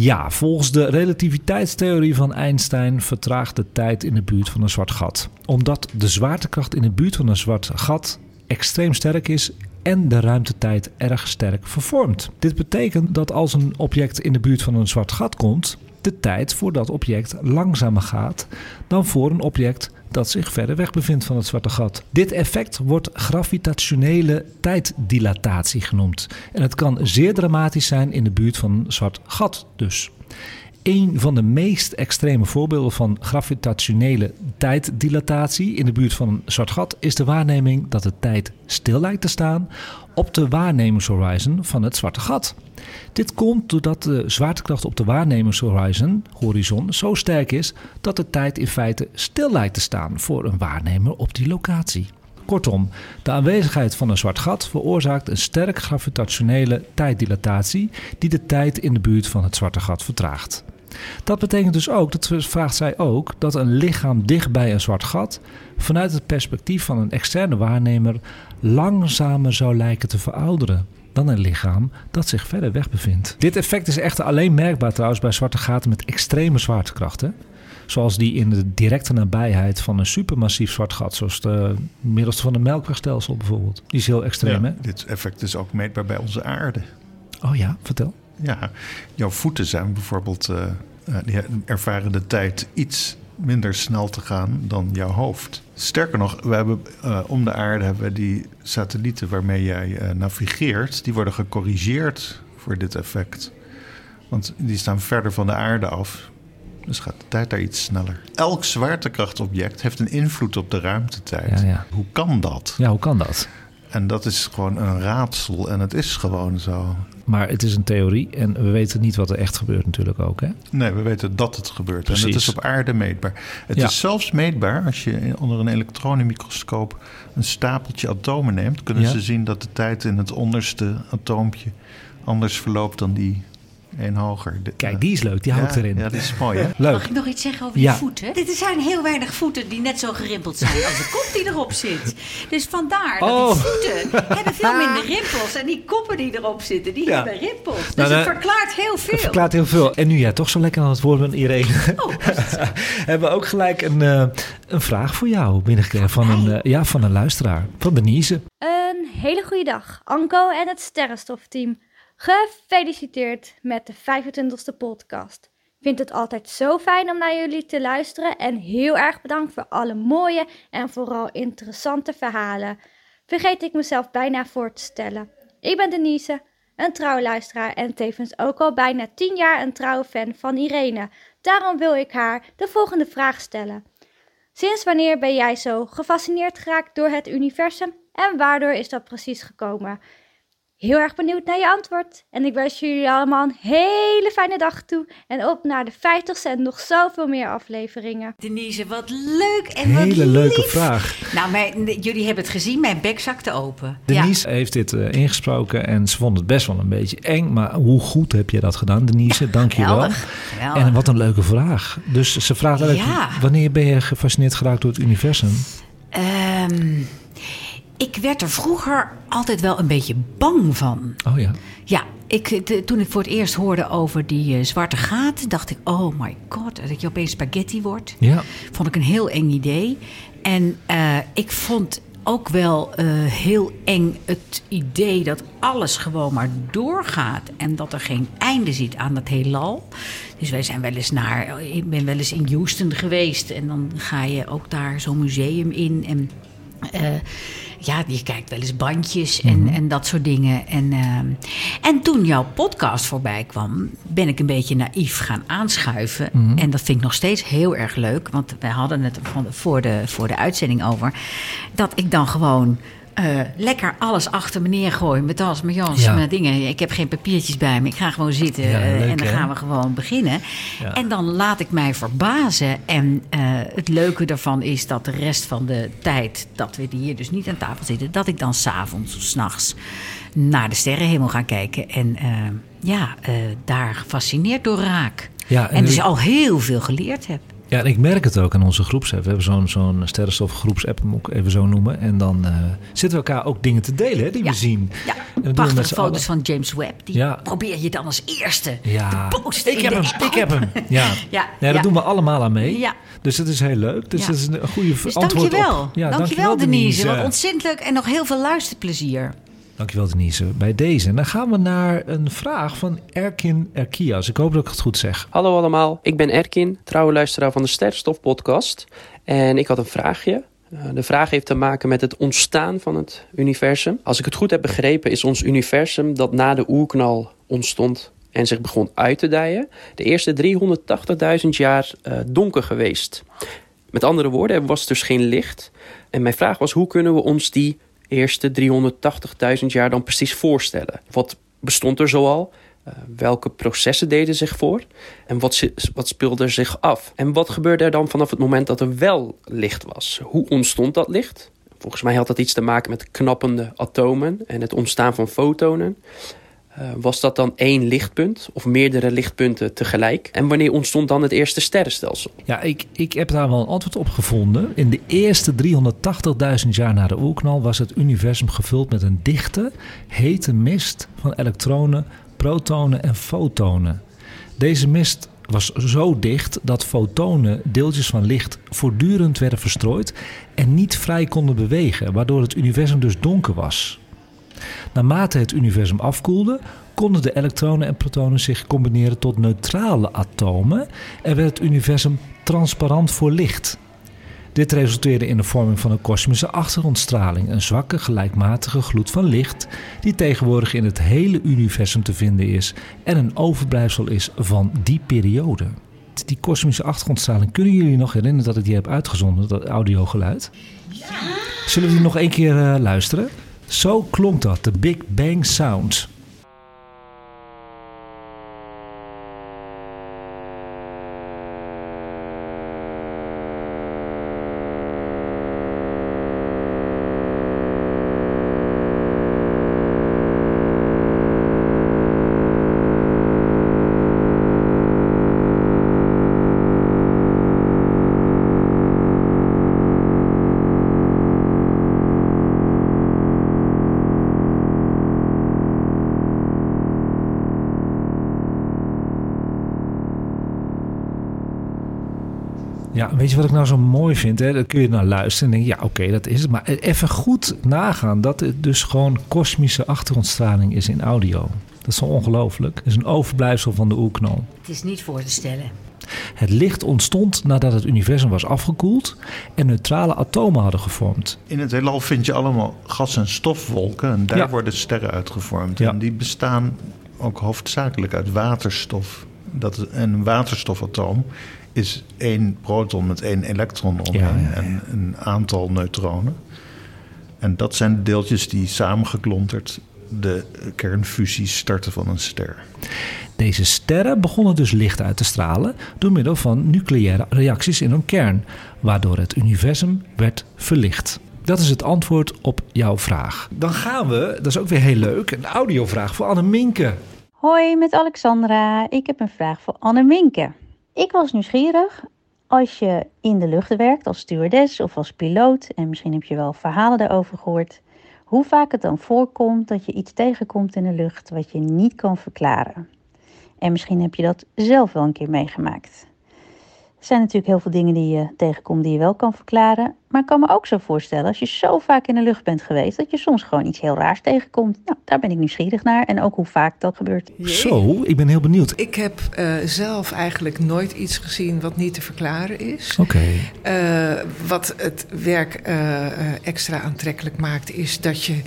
Ja, volgens de relativiteitstheorie van Einstein vertraagt de tijd in de buurt van een zwart gat. Omdat de zwaartekracht in de buurt van een zwart gat extreem sterk is en de ruimtetijd erg sterk vervormt. Dit betekent dat als een object in de buurt van een zwart gat komt, de tijd voor dat object langzamer gaat dan voor een object dat zich verder weg bevindt van het zwarte gat. Dit effect wordt gravitationele tijddilatatie genoemd. En het kan zeer dramatisch zijn in de buurt van een zwart gat dus. Een van de meest extreme voorbeelden van gravitationele tijddilatatie in de buurt van een zwart gat is de waarneming dat de tijd stil lijkt te staan op de waarnemingshorizon van het zwarte gat. Dit komt doordat de zwaartekracht op de waarnemingshorizon horizon zo sterk is dat de tijd in feite stil lijkt te staan voor een waarnemer op die locatie. Kortom, de aanwezigheid van een zwart gat veroorzaakt een sterk gravitationele tijddilatatie die de tijd in de buurt van het zwarte gat vertraagt. Dat betekent dus ook, dat vraagt zij ook, dat een lichaam dicht bij een zwart gat vanuit het perspectief van een externe waarnemer langzamer zou lijken te verouderen dan een lichaam dat zich verder weg bevindt. Dit effect is echter alleen merkbaar trouwens bij zwarte gaten met extreme zwaartekrachten. Zoals die in de directe nabijheid van een supermassief zwart gat, zoals de middelste van een melkwegstelsel bijvoorbeeld. Die is heel extreem, ja, hè? Dit effect is ook meetbaar bij onze aarde. Oh ja, vertel. Ja, jouw voeten zijn bijvoorbeeld, uh, die ervaren de tijd iets minder snel te gaan dan jouw hoofd. Sterker nog, we hebben uh, om de aarde hebben we die satellieten waarmee jij uh, navigeert, die worden gecorrigeerd voor dit effect. Want die staan verder van de aarde af. Dus gaat de tijd daar iets sneller. Elk zwaartekrachtobject heeft een invloed op de ruimtetijd. Ja, ja. Hoe kan dat? Ja, hoe kan dat? En dat is gewoon een raadsel en het is gewoon zo. Maar het is een theorie en we weten niet wat er echt gebeurt natuurlijk ook, hè? Nee, we weten dat het gebeurt. Precies. En het is op aarde meetbaar. Het Ja. is zelfs meetbaar als je onder een elektronenmicroscoop een stapeltje atomen neemt. Kunnen Ja. ze zien dat de tijd in het onderste atoompje anders verloopt dan die één hoger. Kijk, die is leuk. Die hou ik Ja, erin. Ja, die is mooi, hè? Leuk. Mag ik nog iets zeggen over Ja. je voeten? Dit zijn heel weinig voeten die net zo gerimpeld zijn als de kop die erop zit. Dus vandaar dat Oh. die voeten hebben veel minder rimpels. En die koppen die erop zitten, die Ja. hebben rimpels. Dus Nou, het verklaart heel veel. Het verklaart heel veel. En nu jij toch zo lekker aan het woord bent, Irene. Oh, hebben we ook gelijk een, eh, een vraag voor jou binnengekregen van een, eh, ja, van een luisteraar. Van Denise. Een hele goede dag, Anko en het Sterrenstofteam. Gefeliciteerd met de 25e podcast. Vind het altijd zo fijn om naar jullie te luisteren en heel erg bedankt voor alle mooie en vooral interessante verhalen. Vergeet ik mezelf bijna voor te stellen. Ik ben Denise, een trouwe luisteraar en tevens ook al bijna 10 jaar een trouwe fan van Irene. Daarom wil ik haar de volgende vraag stellen. Sinds wanneer ben jij zo gefascineerd geraakt door het universum en waardoor is dat precies gekomen? Heel erg benieuwd naar je antwoord. En ik wens jullie allemaal een hele fijne dag toe. En op naar de 50ste en nog zoveel meer afleveringen. Denise, wat leuk en wat Hele leuke vraag. Nou, mijn, jullie hebben het gezien, mijn bek zakte open. Denise heeft dit eh, ingesproken en ze vond het best wel een beetje eng. Maar hoe goed heb je dat gedaan, Denise? Dank je wel. En wat een leuke vraag. Dus ze vraagt eigenlijk, Ja. wanneer ben je gefascineerd geraakt door het universum? Ehm, ik werd er vroeger altijd wel een beetje bang van. Oh ja. Ja, ik, de- toen ik voor het eerst hoorde over die eh, zwarte gaten, dacht ik: oh my god, dat je opeens spaghetti wordt. Ja. Vond ik een heel eng idee. En eh, ik vond ook wel eh, heel eng het idee dat alles gewoon maar doorgaat en dat er geen einde zit aan het heelal. Dus wij zijn wel eens naar, ik ben wel eens in Houston geweest en dan ga je ook daar zo'n museum in en ja, je kijkt wel eens bandjes en, en dat soort dingen. En, ehm, en toen jouw podcast voorbij kwam, ben ik een beetje naïef gaan aanschuiven. Mhm. En dat vind ik nog steeds heel erg leuk. Want wij hadden het van, voor, de, voor de uitzending over. Dat ik dan gewoon eh, lekker alles achter me neergooi. Met tas, met jas, Ja. met dingen. Ik heb geen papiertjes bij me. Ik ga gewoon zitten Ja, eh, en dan hè? gaan we gewoon beginnen. Ja. En dan laat ik mij verbazen. En eh, het leuke daarvan is dat de rest van de tijd dat we hier dus niet aan tafel zitten, dat ik dan s'avonds of s'nachts naar de sterrenhemel ga kijken. En ja, daar gefascineerd door raak. En dus al heel veel geleerd heb. Ja, en ik merk het ook aan onze groepsapp. We hebben zo'n zo'n sterrenstof groepsapp, moet ik even zo noemen. En dan eh, zitten we elkaar ook dingen te delen hè, die we zien. Ja, we prachtige foto's van James Webb. Die Ja. probeer je dan als eerste Ja. te posten. Ik in heb hem, app. ik heb hem. Ja, Ja, Nee, dat doen we allemaal aan mee. Ja. Dus dat is heel leuk. Dus dat is een goede Dus antwoord dankjewel. op. Ja, dankjewel, Denise. Wat ontzettend leuk en nog heel veel luisterplezier. Dankjewel Denise. Bij deze. Dan gaan we naar een vraag van Erkin Erkias. Ik hoop dat ik het goed zeg. Hallo allemaal, ik ben Erkin, trouwe luisteraar van de Sterrenstof podcast. En ik had een vraagje. Eh, De vraag heeft te maken met het ontstaan van het universum. Als ik het goed heb begrepen is ons universum dat na de oerknal ontstond en zich begon uit te dijen, de eerste 380.000 jaar eh, donker geweest. Met andere woorden, er was dus geen licht. En mijn vraag was, hoe kunnen we ons die eerste 380.000 jaar dan precies voorstellen? Wat bestond er zoal? Eh, welke processen deden zich voor? En wat, wat speelde er zich af? En wat gebeurde er dan vanaf het moment dat er wel licht was? Hoe ontstond dat licht? Volgens mij had dat iets te maken met knappende atomen en het ontstaan van fotonen. Eh, was dat dan één lichtpunt of meerdere lichtpunten tegelijk? En wanneer ontstond dan het eerste sterrenstelsel? Ja, ik, ik heb daar wel een antwoord op gevonden. In de eerste 380.000 jaar na de oerknal was het universum gevuld met een dichte, hete mist van elektronen, protonen en fotonen. Deze mist was zo dicht dat fotonen, deeltjes van licht, voortdurend werden verstrooid en niet vrij konden bewegen, waardoor het universum dus donker was. Naarmate het universum afkoelde, konden de elektronen en protonen zich combineren tot neutrale atomen en werd het universum transparant voor licht. Dit resulteerde in de vorming van een kosmische achtergrondstraling, een zwakke gelijkmatige gloed van licht die tegenwoordig in het hele universum te vinden is en een overblijfsel is van die periode. Die kosmische achtergrondstraling, kunnen jullie nog herinneren dat ik die heb uitgezonden, dat audiogeluid? Zullen we die nog één keer eh, luisteren? Zo klonk dat, de Big Bang Sound. Wat ik nou zo mooi vind? Hè? Dan kun je naar luisteren en denk je, ja, oké, dat is het. Maar even goed nagaan dat het dus gewoon kosmische achtergrondstraling is in audio. Dat is zo ongelooflijk. Het is een overblijfsel van de oerknal. Het is niet voor te stellen. Het licht ontstond nadat het universum was afgekoeld en neutrale atomen hadden gevormd. In het heelal vind je allemaal gas- en stofwolken en daar Ja. worden sterren uitgevormd. En die bestaan ook hoofdzakelijk uit waterstof. Dat, en een waterstofatoom is één proton met één elektron omheen Ja, ja, ja. en een aantal neutronen. En dat zijn de deeltjes die samengeklonterd de kernfusie starten van een ster. Deze sterren begonnen dus licht uit te stralen door middel van nucleaire reacties in hun kern, waardoor het universum werd verlicht. Dat is het antwoord op jouw vraag. Dan gaan we, dat is ook weer heel leuk, een audiovraag voor Anne Minke. Hoi, met Alexandra. Ik heb een vraag voor Anne Minke. Ik was nieuwsgierig. Als je in de lucht werkt als stewardess of als piloot, en misschien heb je wel verhalen daarover gehoord, hoe vaak het dan voorkomt dat je iets tegenkomt in de lucht wat je niet kan verklaren. En misschien heb je dat zelf wel een keer meegemaakt. Er zijn natuurlijk heel veel dingen die je tegenkomt die je wel kan verklaren. Maar ik kan me ook zo voorstellen, als je zo vaak in de lucht bent geweest, dat je soms gewoon iets heel raars tegenkomt. Nou, daar ben ik nieuwsgierig naar. En ook hoe vaak dat gebeurt. Zo, ik ben heel benieuwd. Ik heb eh, zelf eigenlijk nooit iets gezien wat niet te verklaren is. Oké. Eh, wat het werk eh, eh, extra aantrekkelijk maakt, is dat je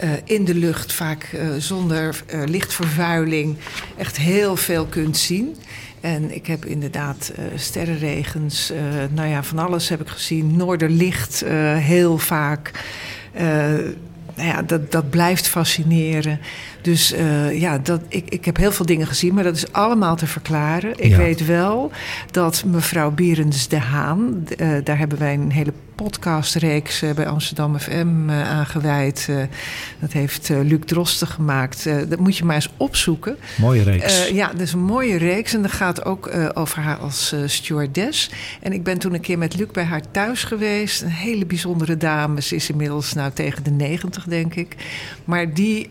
eh, in de lucht vaak eh, zonder eh, lichtvervuiling echt heel veel kunt zien. En ik heb inderdaad eh, sterrenregens, eh, nou ja, van alles heb ik gezien. Noorderlicht eh, heel vaak. Nou ja, dat, dat blijft fascineren. Dus eh, ja, dat, ik, ik heb heel veel dingen gezien, maar dat is allemaal te verklaren. Ik Ja. weet wel dat mevrouw Bierens de Haan, eh, daar hebben wij een hele podcastreeks eh, bij Amsterdam FM aangeweid. Eh, dat heeft Luc Drosten gemaakt. Dat moet je maar eens opzoeken. Mooie reeks. Ja, dat is een mooie reeks en dat gaat ook over haar als stewardess. En ik ben toen een keer met Luc bij haar thuis geweest. Een hele bijzondere dame. Ze is inmiddels nou tegen de negentig, denk ik. Maar die...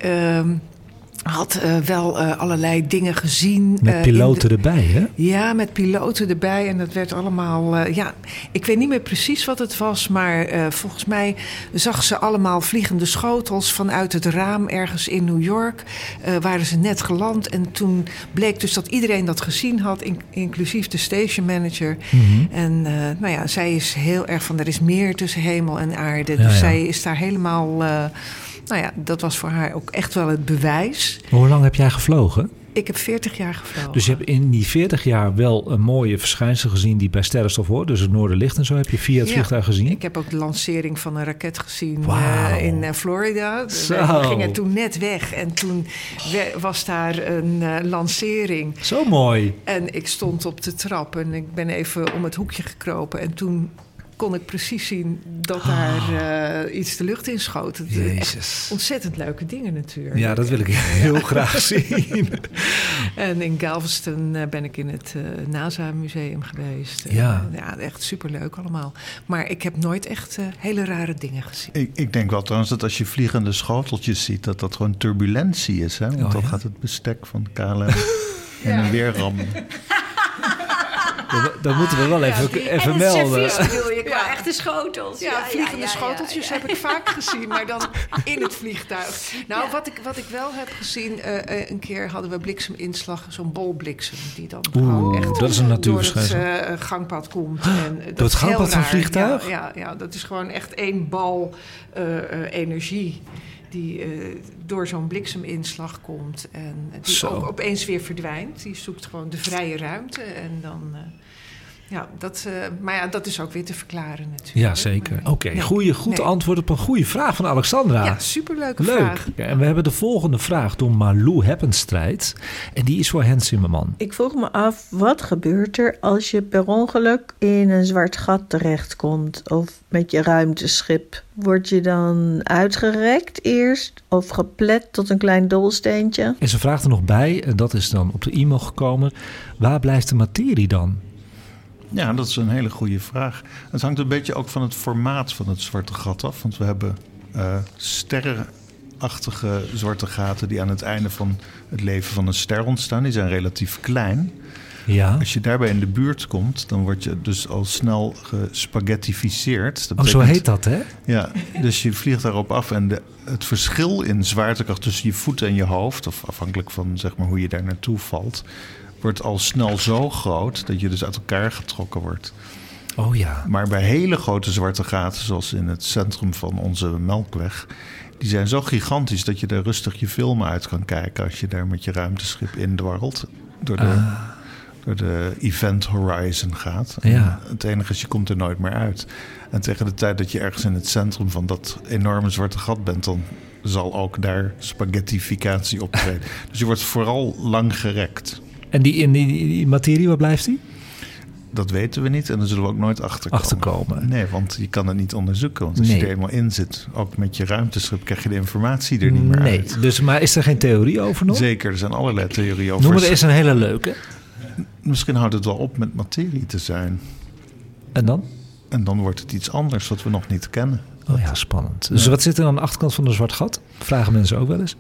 had eh, wel eh, allerlei dingen gezien. Met eh, piloten de- erbij, hè? ja, met piloten erbij. En dat werd allemaal. ja, ik weet niet meer precies wat het was. Maar volgens mij zag ze allemaal vliegende schotels vanuit het raam ergens in New York. waren ze net geland. En toen bleek dus dat iedereen dat gezien had, in- inclusief de station manager. Mhm. En nou ja, zij is heel erg van er is meer tussen hemel en aarde. Ja, dus ja. zij is daar helemaal. Nou ja, dat was voor haar ook echt wel het bewijs. Maar hoe lang heb jij gevlogen? Ik heb 40 jaar gevlogen. Dus je hebt in die 40 jaar wel een mooie verschijnsel gezien die bij sterrenstof hoort. Dus het Noorderlicht en zo heb je via het Ja. vliegtuig gezien. Ik heb ook de lancering van een raket gezien eh, in eh, Florida. Zo. We gingen toen net weg en toen was daar een eh, lancering. Zo mooi. En ik stond op de trap en ik ben even om het hoekje gekropen. En toen kon ik precies zien dat daar eh, iets de lucht in schoot. Het- Jezus. Ontzettend leuke dingen natuurlijk. Ja, dat wil ik heel graag zien. En in Galveston eh, ben ik in het eh, NASA-museum geweest. Ja. ja, echt superleuk allemaal. Maar ik heb nooit echt hele rare dingen gezien. Ik, ik denk wel trouwens dat als je vliegende schoteltjes ziet, dat dat gewoon turbulentie is. Hè? Want Oh, dan ja? gaat het bestek van KLM en en weer rammen. Dat, dat moeten we wel even, even en het melden. servies bedoel je, qua echte schotels. Ja, vliegende schoteltjes heb ik vaak gezien, maar dan in het vliegtuig. Nou, wat, ik, wat ik wel heb gezien, eh, eh, een keer hadden we blikseminslag, zo'n bolbliksem, die dan Oeh, gewoon echt dat is een door het natuurverschijnsel. eh, gangpad komt. En, dat Door het gangpad van vliegtuig? Ja, ja, ja, dat is gewoon echt één bal eh, eh, energie. Die eh, door zo'n blikseminslag komt en die Zo. ook opeens weer verdwijnt. Die zoekt gewoon de vrije ruimte en dan. eh, ja, dat, eh, maar ja, dat is ook weer te verklaren natuurlijk. Ja, zeker. Oké, Nee. goeie, goed Nee. antwoord op een goede vraag van Alexandra. Ja, superleuke Leuk. vraag. Ja, en we hebben de volgende vraag door Malou Heppenstrijd. En die is voor Hans Zimmerman. Ik vroeg me af, wat gebeurt er als je per ongeluk in een zwart gat terechtkomt of met je ruimteschip? Word je dan uitgerekt eerst of geplet tot een klein dolsteentje? En ze vraagt er nog bij, en dat is dan op de e-mail gekomen. Waar blijft de materie dan? Ja, dat is een hele goede vraag. Het hangt een beetje ook van het formaat van het zwarte gat af. Want we hebben eh sterrenachtige zwarte gaten die aan het einde van het leven van een ster ontstaan. Die zijn relatief klein. Ja. Als je daarbij in de buurt komt, dan word je dus al snel gespaghettificeerd. Dat Oh, zo heet dat, hè? Ja, dus je vliegt daarop af en de, het verschil in zwaartekracht tussen je voeten en je hoofd, of afhankelijk van zeg maar, hoe je daar naartoe valt, wordt al snel zo groot dat je dus uit elkaar getrokken wordt. Oh ja. Maar bij hele grote zwarte gaten, zoals in het centrum van onze Melkweg, die zijn zo gigantisch dat je daar rustig je film uit kan kijken als je daar met je ruimteschip indwarrelt. Door de, Ah. door de Event Horizon gaat. Ja. En Het enige is, je komt er nooit meer uit. En tegen de tijd dat je ergens in het centrum van dat enorme zwarte gat bent, dan zal ook daar spaghettificatie optreden. dus je wordt vooral lang gerekt. En die, in die, die, materie, waar blijft die? Dat weten we niet en daar zullen we ook nooit achter komen. Achterkomen. Nee, want je kan het niet onderzoeken. Want als Nee. je er eenmaal in zit, ook met je ruimteschip, krijg je de informatie er niet meer Nee, uit. dus, maar is er geen theorie over nog? Zeker, er zijn allerlei theorieën over. Noem er eens een hele leuke. Misschien houdt het wel op met materie te zijn. En dan? En dan wordt het iets anders wat we nog niet kennen. Oh ja, spannend. Dus wat zit er aan de achterkant van een zwart gat? Vragen mensen ook wel eens.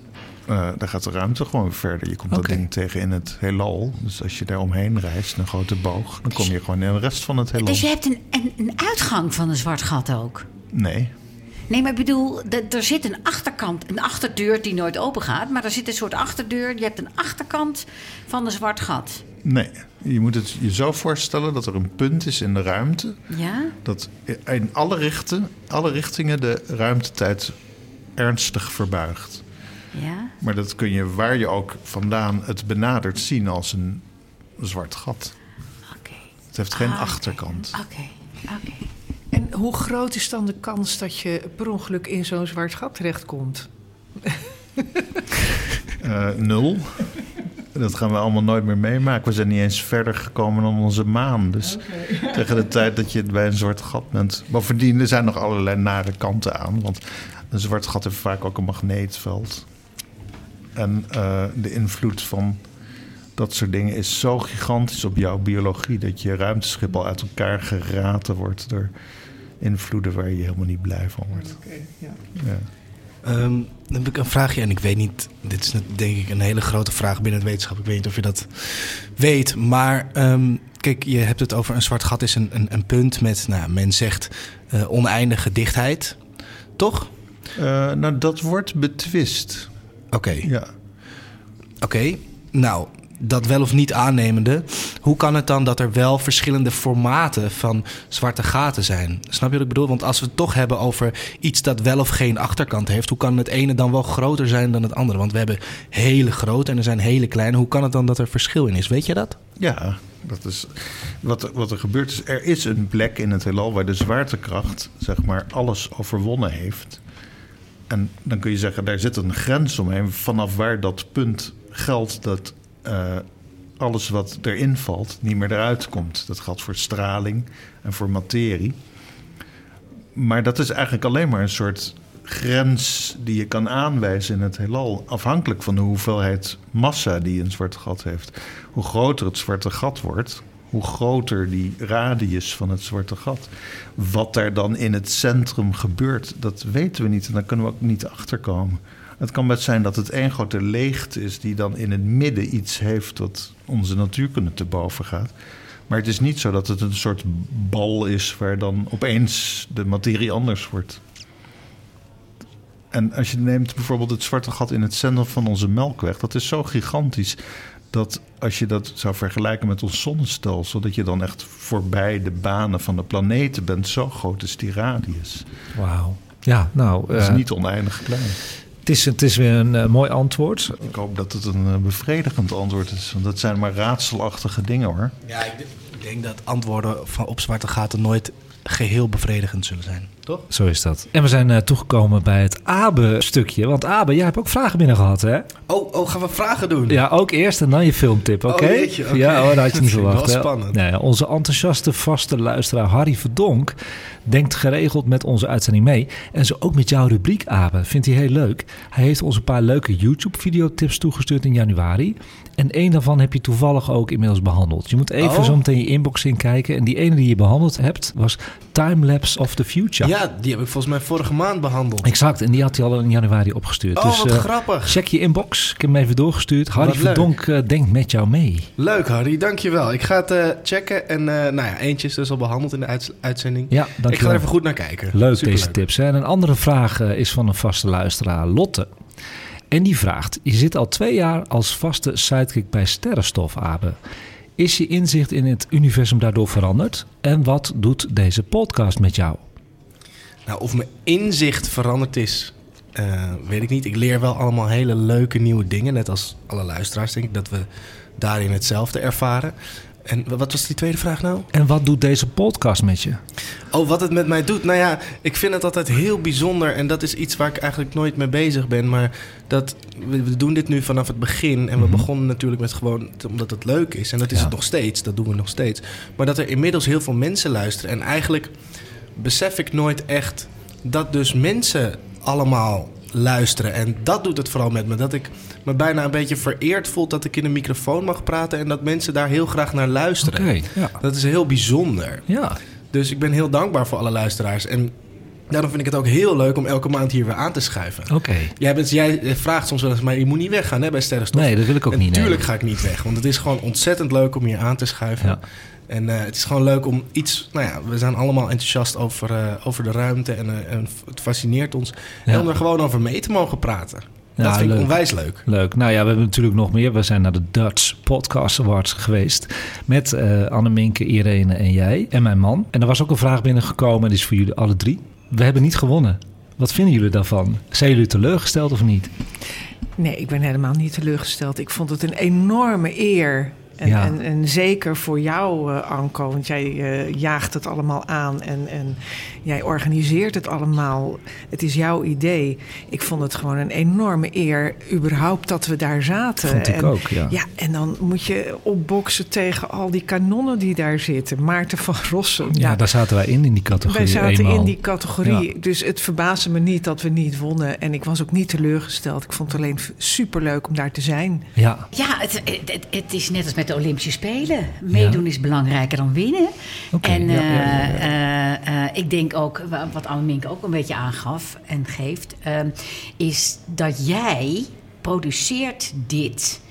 Eh, daar gaat de ruimte gewoon verder. Je komt dat ding tegen in het heelal. Dus als je daar omheen reist, een grote boog, dan kom je gewoon in de rest van het heelal. Dus je hebt een, een, een uitgang van een zwart gat ook? Nee. Nee, maar ik bedoel, er zit een achterkant, een achterdeur die nooit open gaat. Maar er zit een soort achterdeur. Je hebt een achterkant van een zwart gat. Nee, je moet het je zo voorstellen dat er een punt is in de ruimte. Ja? Dat in alle, richten, alle richtingen de ruimtetijd ernstig verbuigt. Ja? Maar dat kun je waar je ook vandaan het benadert zien als een zwart gat. Het heeft geen Ah, achterkant. Oké, oké. En hoe groot is dan de kans dat je per ongeluk in zo'n zwart gat terechtkomt? Eh, nul. Dat gaan we allemaal nooit meer meemaken. We zijn niet eens verder gekomen dan onze maan. Dus tegen de tijd dat je bij een zwart gat bent. Bovendien, er zijn nog allerlei nare kanten aan. Want een zwart gat heeft vaak ook een magneetveld. En eh, de invloed van dat soort dingen is zo gigantisch op jouw biologie. dat je ruimteschip al uit elkaar geraten wordt door invloeden waar je helemaal niet blij van wordt. Ja. Ehm, dan heb ik een vraagje en ik weet niet, dit is net, denk ik een hele grote vraag binnen het wetenschap. Ik weet niet of je dat weet, maar ehm, kijk, je hebt het over een zwart gat is een, een, een punt met, nou, men zegt eh, oneindige dichtheid, toch? Eh, nou, dat wordt betwist. Oké. Ja. Oké, nou, dat wel of niet aannemende, hoe kan het dan dat er wel verschillende formaten van zwarte gaten zijn? Snap je wat ik bedoel? Want als we het toch hebben over iets dat wel of geen achterkant heeft, hoe kan het ene dan wel groter zijn dan het andere? Want we hebben hele grote en er zijn hele kleine. Hoe kan het dan dat er verschil in is? Weet je dat? Ja, dat is, wat, er- wat er gebeurt is, er is een plek in het heelal waar de zwaartekracht zeg maar alles overwonnen heeft. En dan kun je zeggen, daar zit een grens omheen vanaf waar dat punt geldt dat eh, alles wat erin valt niet meer eruit komt. Dat geldt voor straling en voor materie. Maar dat is eigenlijk alleen maar een soort grens die je kan aanwijzen in het heelal. Afhankelijk van de hoeveelheid massa die een zwart gat heeft. Hoe groter het zwarte gat wordt, hoe groter die radius van het zwarte gat. Wat daar dan in het centrum gebeurt, dat weten we niet. En daar kunnen we ook niet achterkomen. Het kan best zijn dat het één grote leegte is die dan in het midden iets heeft wat onze natuurkunde te boven gaat. Maar het is niet zo dat het een soort bal is waar dan opeens de materie anders wordt. En als je neemt bijvoorbeeld het zwarte gat in het centrum van onze melkweg, dat is zo gigantisch dat als je dat zou vergelijken met ons zonnestelsel, dat je dan echt voorbij de banen van de planeten bent. Zo groot is die radius. Wauw. Ja, nou... Dat is eh, niet oneindig klein. Het is, het is weer een eh, mooi antwoord. Ik hoop dat het een eh, bevredigend antwoord is, want dat zijn maar raadselachtige dingen hoor. Ja, ik ik denk dat antwoorden van op zwarte gaten nooit geheel bevredigend zullen zijn, toch? Zo is dat. En we zijn eh, toegekomen bij het Abe-stukje. Want Abe, jij hebt ook vragen binnen gehad, hè? Oh, oh, gaan we vragen doen? Ja, ook eerst en dan je filmtip, oké? Oh, oké. Ja, oh, dat had je niet verwacht. wel spannend. Nee, onze enthousiaste vaste luisteraar Harry Verdonk denkt geregeld met onze uitzending mee. En zo ook met jouw rubriek, Abe. Vindt hij heel leuk. Hij heeft ons een paar leuke YouTube-videotips toegestuurd in januari. En één daarvan heb je toevallig ook inmiddels behandeld. Je moet even Oh. zo meteen je inbox in kijken. En die ene die je behandeld hebt was Timelapse of the Future. Ja, Ja, die heb ik volgens mij vorige maand behandeld. Exact, en die had hij al in januari opgestuurd. Oh, dus, wat eh, grappig. Check je inbox. Ik heb hem even doorgestuurd. Harry Wat. Verdonk eh, denkt met jou mee. Leuk, Harry. Dankjewel. Ik ga het eh, checken. En nou ja, eentje is dus al behandeld in de uitzending. Ja, Ik dankjewel. ga er even goed naar kijken. Leuk Superleuk. deze tips. Hè? En een andere vraag is van een vaste luisteraar, Lotte. En die vraagt: Je zit al twee jaar als vaste sidekick bij Sterrenstof, Abe. Is je inzicht in het universum daardoor veranderd? En wat doet deze podcast met jou? Nou, of mijn inzicht veranderd is, eh, weet ik niet. Ik leer wel allemaal hele leuke nieuwe dingen. Net als alle luisteraars, denk ik, dat we daarin hetzelfde ervaren. En wat was die tweede vraag nou? En wat doet deze podcast met je? Oh, wat het met mij doet? Nou ja, ik vind het altijd heel bijzonder. En dat is iets waar ik eigenlijk nooit mee bezig ben. Maar dat, we, doen dit nu vanaf het begin. En we begonnen natuurlijk met gewoon omdat het leuk is. En dat is Ja. het nog steeds. Dat doen we nog steeds. Maar dat er inmiddels heel veel mensen luisteren. En eigenlijk besef ik nooit echt dat dus mensen allemaal luisteren. En dat doet het vooral met me. Dat ik me bijna een beetje vereerd voel dat ik in een microfoon mag praten. En dat mensen daar heel graag naar luisteren. Oké, ja. Dat is heel bijzonder. Ja. Dus ik ben heel dankbaar voor alle luisteraars. En daarom vind ik het ook heel leuk om elke maand hier weer aan te schuiven. Oké. Jij, bent, jij eh, vraagt soms wel eens, maar je moet niet weggaan hè, bij Sterrenstof. Nee, dat wil ik ook en niet, nee. Natuurlijk ga ik niet weg, want het is gewoon ontzettend leuk om hier aan te schuiven. Ja. En eh, het is gewoon leuk om iets... Nou ja, we zijn allemaal enthousiast over, eh, over de ruimte en, eh, en het fascineert ons. Ja. En om er gewoon over mee te mogen praten. dat Ja, vind ik onwijs leuk. Leuk. Nou ja, we hebben natuurlijk nog meer. We zijn naar de Dutch Podcast Awards geweest. Met eh Anneminke, Irene en jij. En mijn man. En er was ook een vraag binnengekomen. En die is voor jullie alle drie. We hebben niet gewonnen. Wat vinden jullie daarvan? Zijn jullie teleurgesteld of niet? Nee, ik ben helemaal niet teleurgesteld. Ik vond het een enorme eer. En, Ja. en, en zeker voor jou, eh, Anko, want jij eh, jaagt het allemaal aan en, en jij organiseert het allemaal. Het is jouw idee. Ik vond het gewoon een enorme eer, überhaupt dat we daar zaten. Vond ik en, ook, ja. Ja, en dan moet je opboksen tegen al die kanonnen die daar zitten. Maarten van Rossum. Ja, daar zaten wij in, in die categorie. Wij zaten eenmaal. in die categorie. Ja. Dus het verbaasde me niet dat we niet wonnen. En ik was ook niet teleurgesteld. Ik vond het alleen superleuk om daar te zijn. Ja. Ja, het, het, het is net als met de Olympische Spelen. Meedoen is belangrijker dan winnen. en ja, ja, eh, eh, eh, ik denk ook, wa- wat Annemink ook een beetje aangaf en geeft... is dat jij produceert dit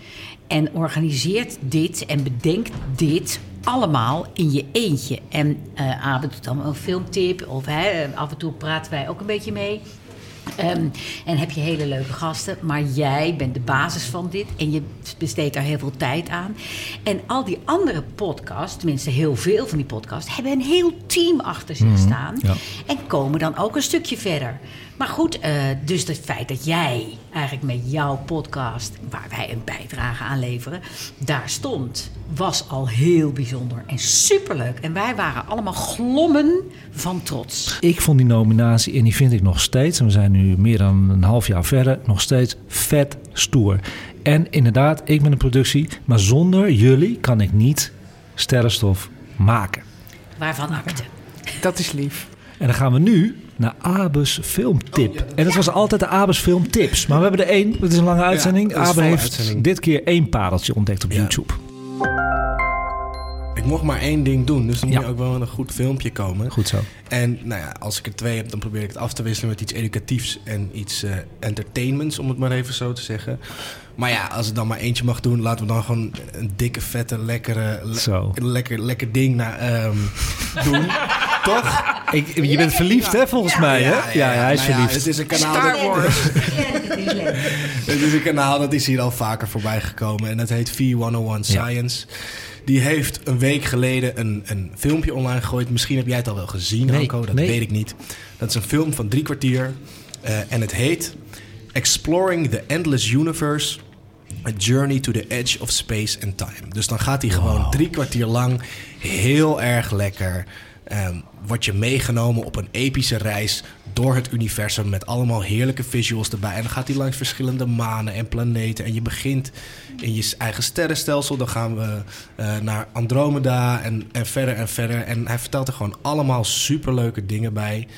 en organiseert dit en bedenkt dit allemaal in je eentje. En Abe doet dan een filmtip of hè, af en toe praten wij ook een beetje mee... Ehm, en heb je hele leuke gasten, maar jij bent de basis van dit en je besteedt daar heel veel tijd aan. En al die andere podcasts, tenminste heel veel van die podcasts, hebben een heel team achter zich Mhm, staan ja. en komen dan ook een stukje verder. Maar goed, eh, dus het feit dat jij eigenlijk met jouw podcast, waar wij een bijdrage aan leveren, daar stond, was al heel bijzonder en superleuk. En wij waren allemaal glommen van trots. Ik vond die nominatie, en die vind ik nog steeds, en we zijn nu meer dan een half jaar verder, nog steeds vet stoer. En inderdaad, ik ben een productie, maar zonder jullie kan ik niet sterrenstof maken. Waarvan akte. Dat is lief. En dan gaan we nu naar Abes filmtip. En het was altijd de Abes filmtips. Maar we hebben er één. Het is een lange uitzending. dat is Abe heeft uitzending. dit keer één pareltje ontdekt op YouTube. Mocht maar één ding doen, dus dan moet je ook wel een goed filmpje komen. Goed zo. En nou ja, als ik er twee heb, dan probeer ik het af te wisselen met iets educatiefs en iets eh, entertainments, om het maar even zo te zeggen. Maar ja, als ik dan maar eentje mag doen, laten we dan gewoon een dikke, vette, lekkere, le- Zo. lekker, lekker ding naar, ehm, doen. Toch? Ik, je bent verliefd, hè, volgens mij, hè? Ja, ja, hij is Nou ja, verliefd. het is een kanaal. Star dat- Wars. Het is een kanaal dat is hier al vaker voorbij gekomen. En dat heet V101 Science. Die heeft een week geleden een, een filmpje online gegooid. Misschien heb jij het al wel gezien, Nee. Dat nee. weet ik niet. Dat is een film van drie kwartier. Eh, en het heet Exploring the Endless Universe... A Journey to the Edge of Space and Time. Dus dan gaat hij gewoon drie kwartier lang heel erg lekker... ehm, word je meegenomen op een epische reis door het universum... met allemaal heerlijke visuals erbij. En dan gaat hij langs verschillende manen en planeten. En je begint in je eigen sterrenstelsel. Dan gaan we eh, naar Andromeda en, en verder en verder. En hij vertelt er gewoon allemaal superleuke dingen bij...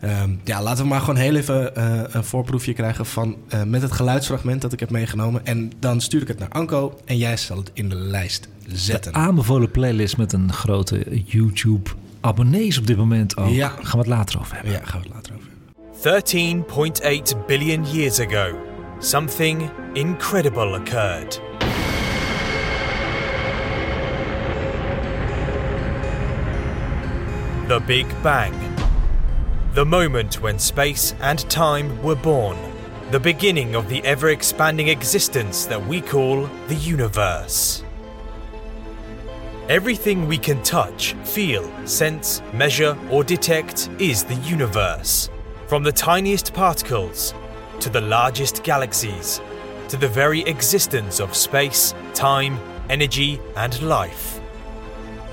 Ehm, ja, laten we maar gewoon heel even eh, een voorproefje krijgen van eh, met het geluidsfragment dat ik heb meegenomen. En dan stuur ik het naar Anko en jij zal het in de lijst zetten. Aanbevolen playlist met een grote YouTube abonnees op dit moment ook. Ja. Gaan we het later over hebben. Ja, gaan we het later over hebben. 13.8 billion years ago, something incredible occurred. The Big Bang. The moment when space and time were born. The beginning of the ever expanding existence that we call the universe. Everything we can touch, feel, sense, measure, or detect is the universe. From the tiniest particles to the largest galaxies, to the very existence of space, time, energy, and life.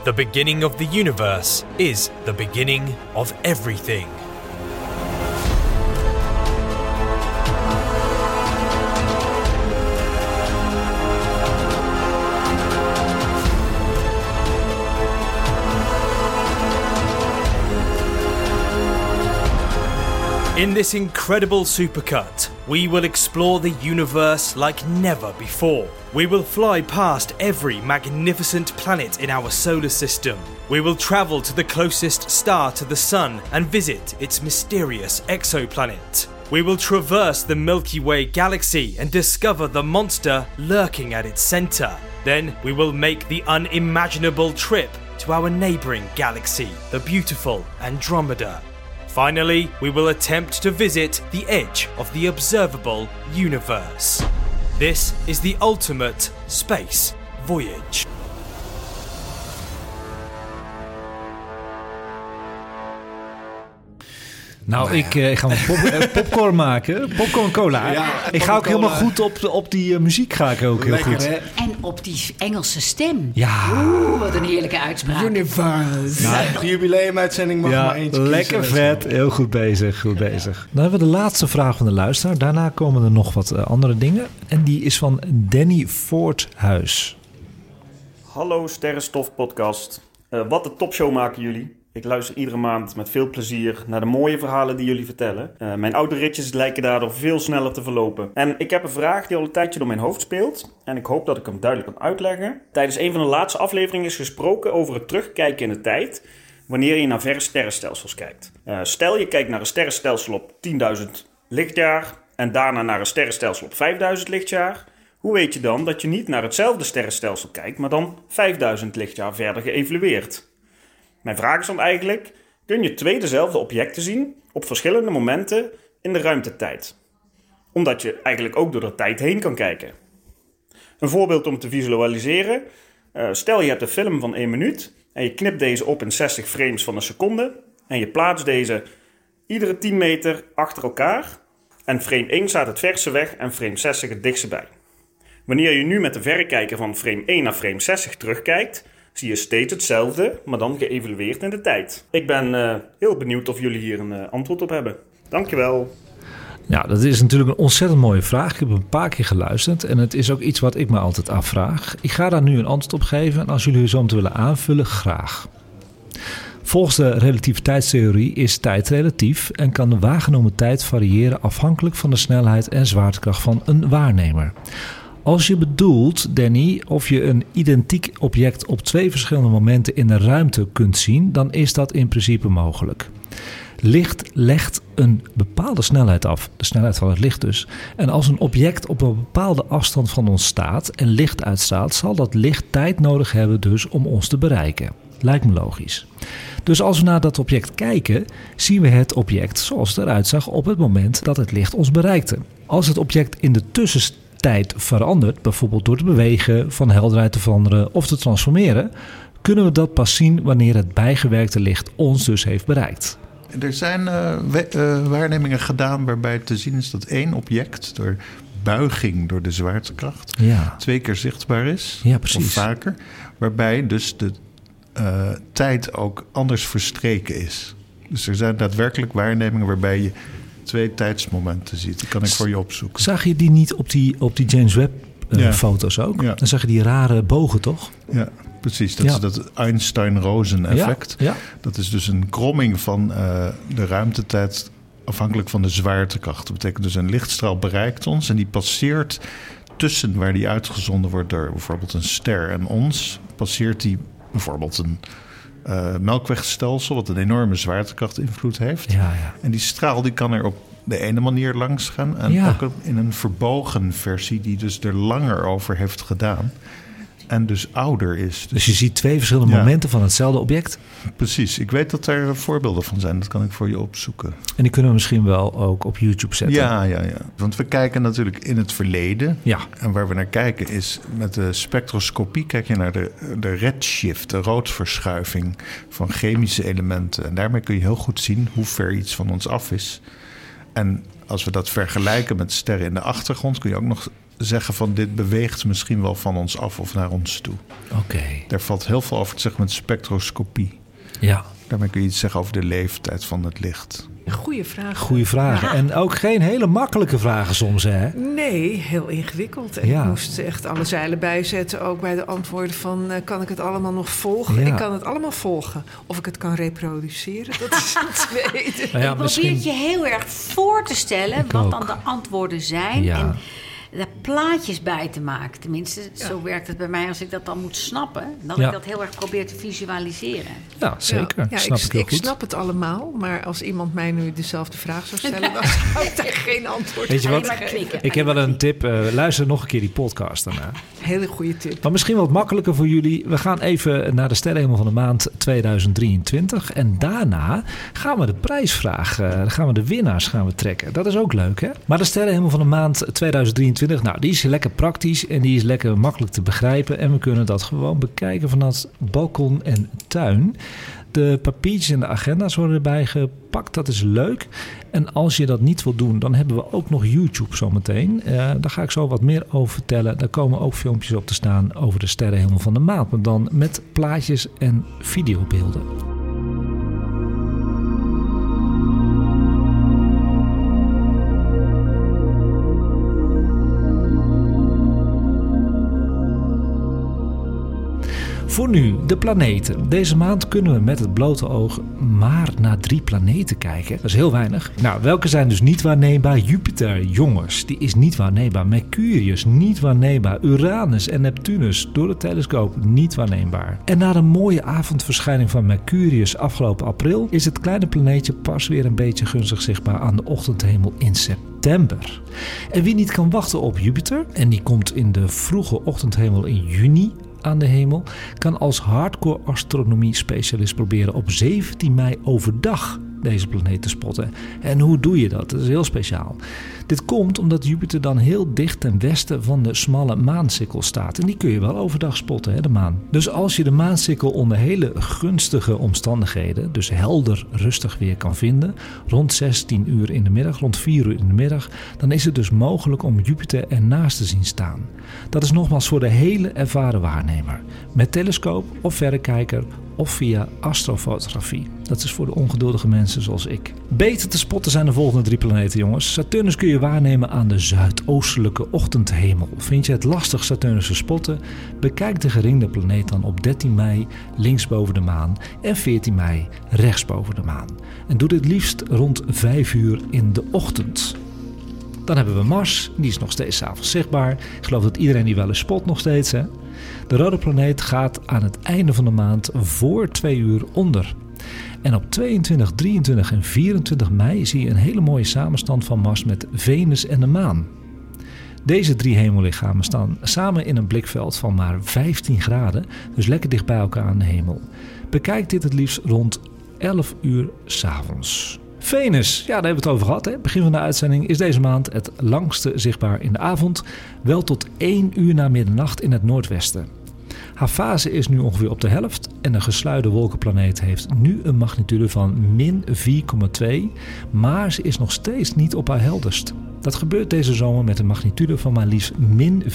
The beginning of the universe is the beginning of everything. In this incredible supercut, we will explore the universe like never before. We will fly past every magnificent planet in our solar system. We will travel to the closest star to the Sun and visit its mysterious exoplanet. We will traverse the Milky Way galaxy and discover the monster lurking at its center. Then we will make the unimaginable trip to our neighboring galaxy, the beautiful Andromeda. Finally, we will attempt to visit the edge of the observable universe. This is the ultimate space voyage. Nou, ik, eh, ik ga pop, eh, popcorn maken. Popcorn cola. Ja, ik ga ook helemaal goed op, de- op die eh, muziek. Ga ik ook heel Lekker, goed. hè? En op die Engelse stem. Ja. Oeh, wat een heerlijke uitspraak. Universe. Nou, jubileumuitzending mag Ja, maar eentje lekker kiezen. vet. Heel goed bezig. Goed bezig. Dan hebben we de laatste vraag van de luisteraar. Daarna komen er nog wat andere dingen. En die is van Danny Voorthuis. Hallo Sterrenstof Podcast. Eh, wat een topshow maken jullie. Ik luister iedere maand met veel plezier naar de mooie verhalen die jullie vertellen. Eh, mijn autoritjes lijken daardoor veel sneller te verlopen. En ik heb een vraag die al een tijdje door mijn hoofd speelt. En ik hoop dat ik hem duidelijk kan uitleggen. Tijdens een van de laatste afleveringen is gesproken over het terugkijken in de tijd. Wanneer je naar verre sterrenstelsels kijkt. Eh, stel je kijkt naar een sterrenstelsel op 10.000 lichtjaar. En daarna naar een sterrenstelsel op 5000 lichtjaar. Hoe weet je dan dat je niet naar hetzelfde sterrenstelsel kijkt, maar dan 5000 lichtjaar verder geëvalueerd? Mijn vraag is dan eigenlijk: kun je twee dezelfde objecten zien op verschillende momenten in de ruimtetijd? Omdat je eigenlijk ook door de tijd heen kan kijken. Een voorbeeld om te visualiseren: eh, stel je hebt een film van 1 minuut en je knipt deze op in 60 frames van een seconde en je plaatst deze iedere 10 meter achter elkaar. En frame 1 staat het verste weg en frame 60 het dichtste bij. Wanneer je nu met de verrekijker van frame 1 naar frame 60 terugkijkt, zie je steeds hetzelfde, maar dan geëvalueerd in de tijd. Ik ben eh, heel benieuwd of jullie hier een eh, antwoord op hebben. Dankjewel. Ja, dat is natuurlijk een ontzettend mooie vraag. Ik heb een paar keer geluisterd en het is ook iets wat ik me altijd afvraag. Ik ga daar nu een antwoord op geven en als jullie zo te willen aanvullen, graag. Volgens de relativiteitstheorie is tijd relatief en kan de waargenomen tijd variëren afhankelijk van de snelheid en zwaartekracht van een waarnemer. Als je bedoelt, Danny, of je een identiek object op twee verschillende momenten in de ruimte kunt zien, dan is dat in principe mogelijk. Licht legt een bepaalde snelheid af, de snelheid van het licht dus. En als een object op een bepaalde afstand van ons staat en licht uitstraalt, zal dat licht tijd nodig hebben dus om ons te bereiken. Lijkt me logisch. Dus als we naar dat object kijken, zien we het object zoals het eruit zag op het moment dat het licht ons bereikte. Als het object in de tussentijd verandert, bijvoorbeeld door te bewegen, van helderheid te veranderen of te transformeren, kunnen we dat pas zien wanneer het bijgewerkte licht ons dus heeft bereikt. Er zijn eh, we- eh, waarnemingen gedaan waarbij te zien is dat één object door buiging door de zwaartekracht Ja. twee keer zichtbaar is. Ja, precies. Of vaker. Waarbij dus de eh, tijd ook anders verstreken is. Dus er zijn daadwerkelijk waarnemingen waarbij je twee tijdsmomenten ziet. Die kan ik voor je opzoeken. Zag je die niet op die, op die James Webb eh, Ja. ook? Ja. Dan zag je die rare bogen toch? Ja, precies. Dat Ja. is dat Einstein-Rosen-effect. Dat is dus een kromming van eh, de ruimtetijd afhankelijk van de zwaartekracht. Dat betekent dus een lichtstraal bereikt ons en die passeert tussen waar die uitgezonden wordt door bijvoorbeeld een ster en ons, passeert die bijvoorbeeld een eh, melkwegstelsel, wat een enorme zwaartekrachtinvloed heeft. Ja, ja. En die straal die kan er op de ene manier langs gaan. En Ja. ook in een verbogen versie, die dus er langer over heeft gedaan. En dus ouder is. Dus je ziet twee verschillende Ja. momenten van hetzelfde object. Precies. Ik weet dat er voorbeelden van zijn. Dat kan ik voor je opzoeken. En die kunnen we misschien wel ook op YouTube zetten. Ja, ja, ja. Want we kijken natuurlijk in het verleden. Ja. En waar we naar kijken is met de spectroscopie kijk je naar de, de redshift, de roodverschuiving van chemische elementen. En daarmee kun je heel goed zien hoe ver iets van ons af is. En als we dat vergelijken met sterren in de achtergrond, kun je ook nog zeggen van dit beweegt misschien wel van ons af of naar ons toe. Oké. Daar valt heel veel over te zeggen met spectroscopie. Ja. Daarmee kun je iets zeggen over de leeftijd van het licht. Goeie vraag. Goeie vragen. En ook geen hele makkelijke vragen soms, hè? Nee, heel ingewikkeld. En Ja. Ik moest echt alle zeilen bijzetten, ook bij de antwoorden van... eh, kan ik het allemaal nog volgen? Ja. Ik kan het allemaal volgen. Of ik het kan reproduceren, dat is een tweede. Nou ja, ik misschien- probeer het je heel erg voor te stellen Ik wat ook. dan de antwoorden zijn. Ja. En daar plaatjes bij te maken. Tenminste, zo werkt het bij mij als ik dat dan moet snappen. Dat Ja. ik dat heel erg probeer te visualiseren. Ja, zeker. Ja, snap ik, ik heel goed. snap het allemaal, maar als iemand mij nu dezelfde vraag zou stellen... dan zou ik daar geen antwoord Weet je wat? Ik heb wel een tip. eh, luister nog een keer die podcast daarna. Hele goede tip. Maar misschien wat makkelijker voor jullie. We gaan even naar de sterrenhemel van de maand 2023. En daarna gaan we de prijsvraag, dan gaan we de winnaars gaan we trekken. Dat is ook leuk, hè? Maar de sterrenhemel van de maand 2023, nou, die is lekker praktisch en die is lekker makkelijk te begrijpen. En we kunnen dat gewoon bekijken vanuit balkon en tuin. De papiertjes en de agenda's worden erbij gepakt. Dat is leuk. En als je dat niet wil doen, dan hebben we ook nog YouTube zometeen. Eh daar ga ik zo wat meer over vertellen. Daar komen ook filmpjes op te staan over de sterrenhemel van de maand. Maar dan met plaatjes en videobeelden. Voor nu, de planeten. Deze maand kunnen we met het blote oog maar naar drie planeten kijken. Dat is heel weinig. Nou, welke zijn dus niet waarneembaar? Jupiter, jongens, die is niet waarneembaar. Mercurius, niet waarneembaar. Uranus en Neptunus, door de telescoop, niet waarneembaar. En na de mooie avondverschijning van Mercurius afgelopen april... is het kleine planeetje pas weer een beetje gunstig zichtbaar aan de ochtendhemel in september. En wie niet kan wachten op Jupiter... en die komt in de vroege ochtendhemel in juni aan de hemel, kan als hardcore astronomie specialist proberen op 17 mei overdag deze planeet te spotten. En hoe doe je dat? Dat is heel speciaal. Dit komt omdat Jupiter dan heel dicht ten westen van de smalle maansikkel staat. En die kun je wel overdag spotten, hè, de maan. Dus als je de maansikkel onder hele gunstige omstandigheden, dus helder, rustig weer kan vinden, rond 16 uur in de middag, rond 4 uur in de middag, dan is het dus mogelijk om Jupiter ernaast te zien staan. Dat is nogmaals voor de hele ervaren waarnemer. Met telescoop of verrekijker of via astrofotografie. Dat is voor de ongeduldige mensen zoals ik. Beter te spotten zijn de volgende drie planeten, jongens. Saturnus kun je waarnemen aan de zuidoostelijke ochtendhemel. Vind je het lastig Saturnus te spotten? Bekijk de geringde planeet dan op 13 mei links boven de maan en 14 mei rechts boven de maan. En doe dit liefst rond 5 uur in de ochtend. Dan hebben we Mars, die is nog steeds 's avonds zichtbaar. Ik geloof dat iedereen die wel eens spot nog steeds. Hè? De rode planeet gaat aan het einde van de maand voor 2 uur onder. En op 22, 23 en 24 mei zie je een hele mooie samenstand van Mars met Venus en de maan. Deze drie hemellichamen staan samen in een blikveld van maar 15 graden, dus lekker dicht bij elkaar aan de hemel. Bekijk dit het liefst rond 11 uur s'avonds. Venus, ja, daar hebben we het over gehad. Hè? Begin van de uitzending is deze maand het langste zichtbaar in de avond, wel tot 1 uur na middernacht in het noordwesten. Haar fase is nu ongeveer op de helft en de gesluide wolkenplaneet heeft nu een magnitude van min 4,2, maar ze is nog steeds niet op haar helderst. Dat gebeurt deze zomer met een magnitude van maar liefst min 4,5.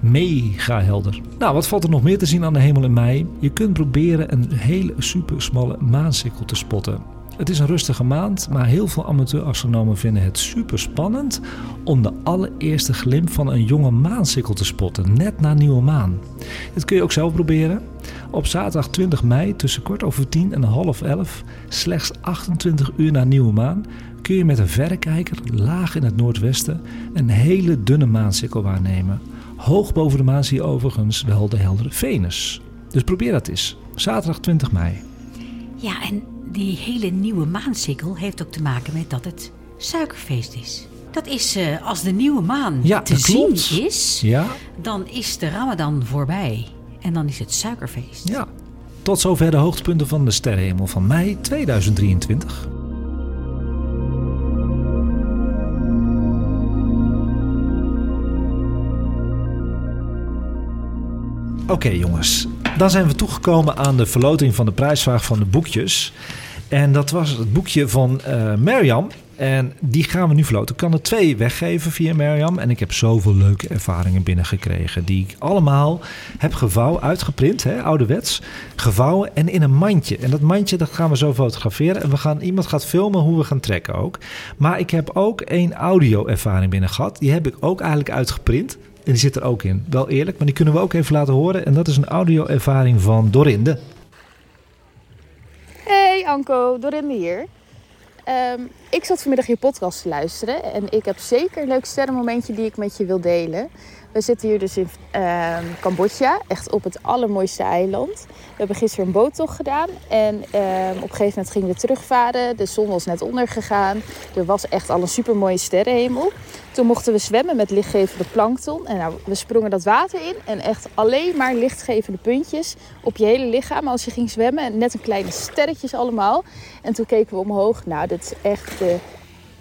Mega helder. Nou, wat valt er nog meer te zien aan de hemel in mei? Je kunt proberen een hele super smalle maansikkel te spotten. Het is een rustige maand, maar heel veel amateurastronomen vinden het super spannend om de allereerste glimp van een jonge maansikkel te spotten, net na nieuwe maan. Dit kun je ook zelf proberen. Op zaterdag 20 mei tussen kwart over tien en half elf, slechts 28 uur na nieuwe maan, kun je met een verrekijker laag in het noordwesten een hele dunne maansikkel waarnemen. Hoog boven de maan zie je overigens wel de heldere Venus. Dus probeer dat eens. Zaterdag 20 mei. Ja, en die hele nieuwe maansikkel heeft ook te maken met dat het suikerfeest is. Dat is eh, als de nieuwe maan Ja, te klopt. zien is, Ja. dan is de Ramadan voorbij. En dan is het suikerfeest. Ja. Tot zover de hoogtepunten van de sterrenhemel van mei 2023. Oké jongens, dan zijn we toegekomen aan de verloting van de prijsvraag van de boekjes. En dat was het boekje van Mirjam. En die gaan we nu verloten. Ik kan er twee weggeven via Mirjam. En ik heb zoveel leuke ervaringen binnengekregen. Die ik allemaal heb gevouwen, uitgeprint, hè, ouderwets. Gevouwen en in een mandje. En dat mandje dat gaan we zo fotograferen. En we gaan, iemand gaat filmen hoe we gaan trekken ook. Maar ik heb ook één audio-ervaring binnen gehad. Die heb ik ook eigenlijk uitgeprint. En die zit er ook in. Wel eerlijk, maar die kunnen we ook even laten horen. En dat is een audio-ervaring van Dorinde. Hey Anko, Dorinde hier. Ehm, ik zat vanmiddag je podcast te luisteren en ik heb zeker een leuk sterrenmomentje die ik met je wil delen. We zitten hier dus in ehm, Cambodja, echt op het allermooiste eiland. We hebben gisteren een boottocht gedaan en ehm, op een gegeven moment gingen we terugvaren. De zon was net ondergegaan. Er was echt al een supermooie sterrenhemel. Toen mochten we zwemmen met lichtgevende plankton. En nou, we sprongen dat water in en echt alleen maar lichtgevende puntjes op je hele lichaam als je ging zwemmen. En net een kleine sterretjes allemaal. En toen keken we omhoog. Nou, dit is echt de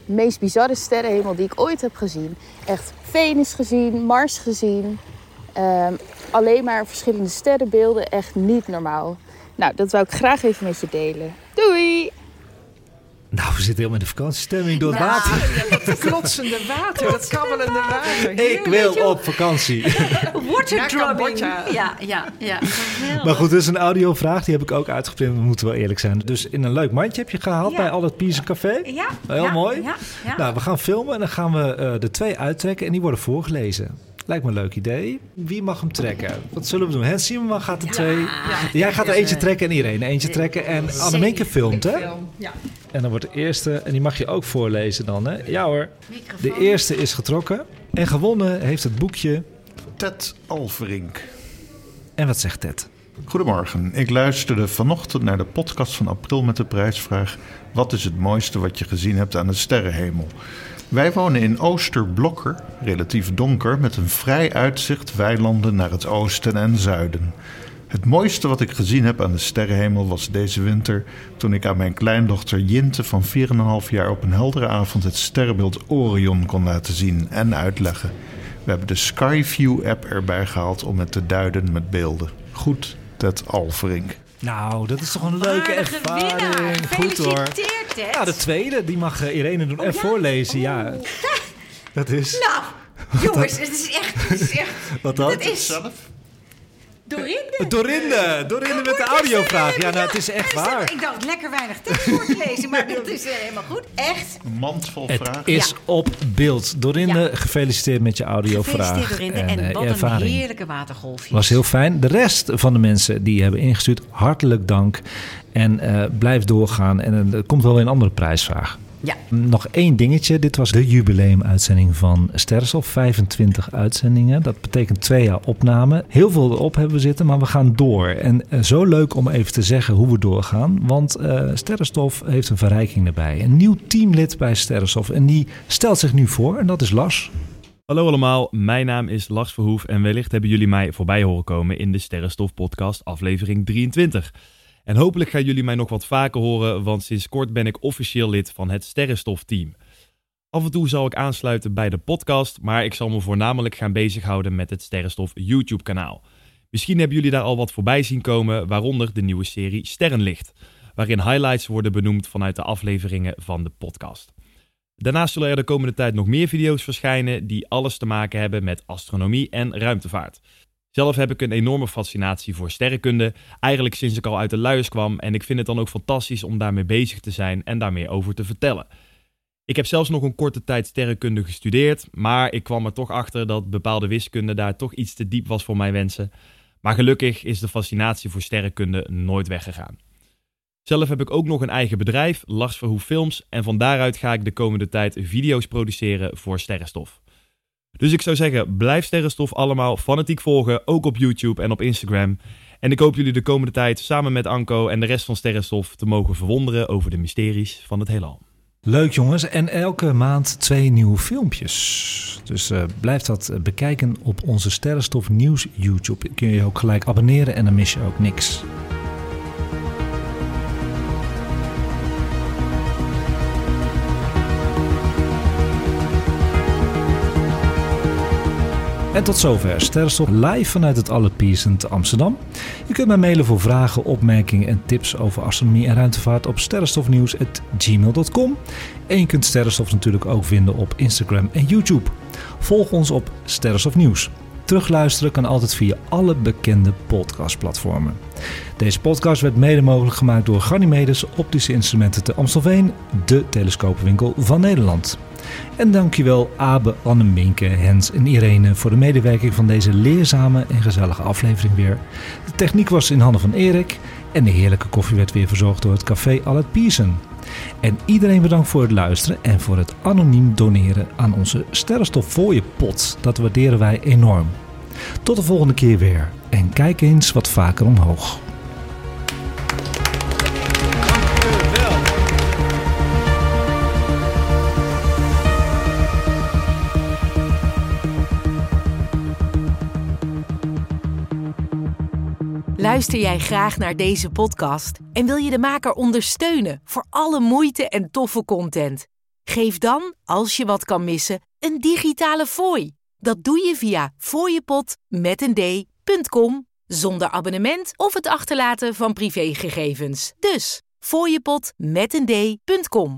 meest bizarre sterrenhemel die ik ooit heb gezien. Echt Venus gezien, Mars gezien. Ehm, alleen maar verschillende sterrenbeelden. Echt niet normaal. Nou, dat wou ik graag even met je delen. Doei! Nou, we zitten helemaal in de vakantiestemming door het Nou, water. ja, dat klotsende water, dat kabbelende water. Ik wil op vakantie. Waterdrubbing. Ja, ja, ja. Geweldig. Maar goed, dus een audiovraag, die heb ik ook uitgeprint, we moeten wel eerlijk zijn. Dus in een leuk mandje heb je gehaald Ja. bij Al het Pies Café. Ja. Heel ja, mooi. Ja, ja. Nou, we gaan filmen en dan gaan we eh de twee uittrekken en die worden voorgelezen. Lijkt me een leuk idee. Wie mag hem trekken? Wat zullen we doen? Hans Simon gaat er twee. Jij gaat er eentje trekken en Irene eentje trekken. En Anneminke filmt, hè? Ja. En dan wordt de eerste, en die mag je ook voorlezen dan, hè? Ja hoor. De eerste is getrokken. En gewonnen heeft het boekje... Ted Alverink. En wat zegt Ted? Goedemorgen. Ik luisterde vanochtend naar de podcast van april met de prijsvraag: Wat is het mooiste wat je gezien hebt aan de sterrenhemel? Wij wonen in Oosterblokker, relatief donker, met een vrij uitzicht weilanden naar het oosten en zuiden. Het mooiste wat ik gezien heb aan de sterrenhemel was deze winter toen ik aan mijn kleindochter Jinte van 4,5 jaar op een heldere avond het sterrenbeeld Orion kon laten zien en uitleggen. We hebben de Skyview app erbij gehaald om het te duiden met beelden. Goed, Ted Alverink. Nou, dat is toch een leuke ervaring. Goed hoor. Ted. Ja, de tweede, die mag eh, Irene doen en voorlezen. Ja, dat is... Nou, jongens, het is echt... Het is echt Wat dan? Het is Dorinde. Dorinde, Dorinde met de audiovraag. Ja, nou, het is echt waar. Ik dacht lekker weinig tekst voor te lezen, maar dat is eh, helemaal goed. Echt. Een mand vol Het vragen. is op beeld. Dorinde, gefeliciteerd met je audiovraag. Gefeliciteerd Dorinde. En, eh, wat een heerlijke watergolfje. Was heel fijn. De rest van de mensen die hebben ingestuurd, hartelijk dank. En eh, blijf doorgaan. En eh, er komt wel weer een andere prijsvraag. Ja. Nog één dingetje. Dit was de jubileumuitzending van Sterrenstof. 25 uitzendingen. Dat betekent twee jaar opname. Heel veel erop hebben we zitten, maar we gaan door. En eh, zo leuk om even te zeggen hoe we doorgaan. Want eh Sterrenstof heeft een verrijking erbij. Een nieuw teamlid bij Sterrenstof. En die stelt zich nu voor. En dat is Lars. Hallo allemaal, mijn naam is Lars Verhoef en wellicht hebben jullie mij voorbij horen komen in de Sterrenstof podcast aflevering 23. En hopelijk gaan jullie mij nog wat vaker horen, want sinds kort ben ik officieel lid van het Sterrenstof team. Af en toe zal ik aansluiten bij de podcast, maar ik zal me voornamelijk gaan bezighouden met het Sterrenstof YouTube kanaal. Misschien hebben jullie daar al wat voorbij zien komen, waaronder de nieuwe serie Sterrenlicht, waarin highlights worden benoemd vanuit de afleveringen van de podcast. Daarnaast zullen er de komende tijd nog meer video's verschijnen die alles te maken hebben met astronomie en ruimtevaart. Zelf heb ik een enorme fascinatie voor sterrenkunde, eigenlijk sinds ik al uit de luiers kwam en ik vind het dan ook fantastisch om daarmee bezig te zijn en daar meer over te vertellen. Ik heb zelfs nog een korte tijd sterrenkunde gestudeerd, maar ik kwam er toch achter dat bepaalde wiskunde daar toch iets te diep was voor mijn wensen. Maar gelukkig is de fascinatie voor sterrenkunde nooit weggegaan. Zelf heb ik ook nog een eigen bedrijf, Lars Verhoef Films, en van daaruit ga ik de komende tijd video's produceren voor Sterrenstof. Dus ik zou zeggen, blijf Sterrenstof allemaal fanatiek volgen, ook op YouTube en op Instagram. En ik hoop jullie de komende tijd samen met Anko en de rest van Sterrenstof te mogen verwonderen over de mysteries van het heelal. Leuk jongens, en elke maand twee nieuwe filmpjes. Dus uh, blijf dat bekijken op onze Sterrenstof Nieuws YouTube. Kun je je ook gelijk abonneren en dan mis je ook niks. En tot zover Sterrenstof live vanuit het te Amsterdam. Je kunt mij mailen voor vragen, opmerkingen en tips over astronomie en ruimtevaart op sterrenstofnieuws.gmail.com. En je kunt Sterrenstof natuurlijk ook vinden op Instagram en YouTube. Volg ons op Sterrenstof Nieuws. Terugluisteren kan altijd via alle bekende podcastplatformen. Deze podcast werd mede mogelijk gemaakt door Ganymedes Optische Instrumenten te Amstelveen, de telescoopwinkel van Nederland. En dankjewel Abe, Anne, Minke, Hens en Irene voor de medewerking van deze leerzame en gezellige aflevering weer. De techniek was in handen van Erik en de heerlijke koffie werd weer verzorgd door het café Allet Pierson. En iedereen bedankt voor het luisteren en voor het anoniem doneren aan onze Sterrenstof pot. Dat waarderen wij enorm. Tot de volgende keer weer en kijk eens wat vaker omhoog. Luister jij graag naar deze podcast en wil je de maker ondersteunen voor alle moeite en toffe content? Geef dan, als je wat kan missen, een digitale fooi. Dat doe je via fooiepot met een d.com zonder abonnement of het achterlaten van privégegevens. Dus fooiepot met een d.com.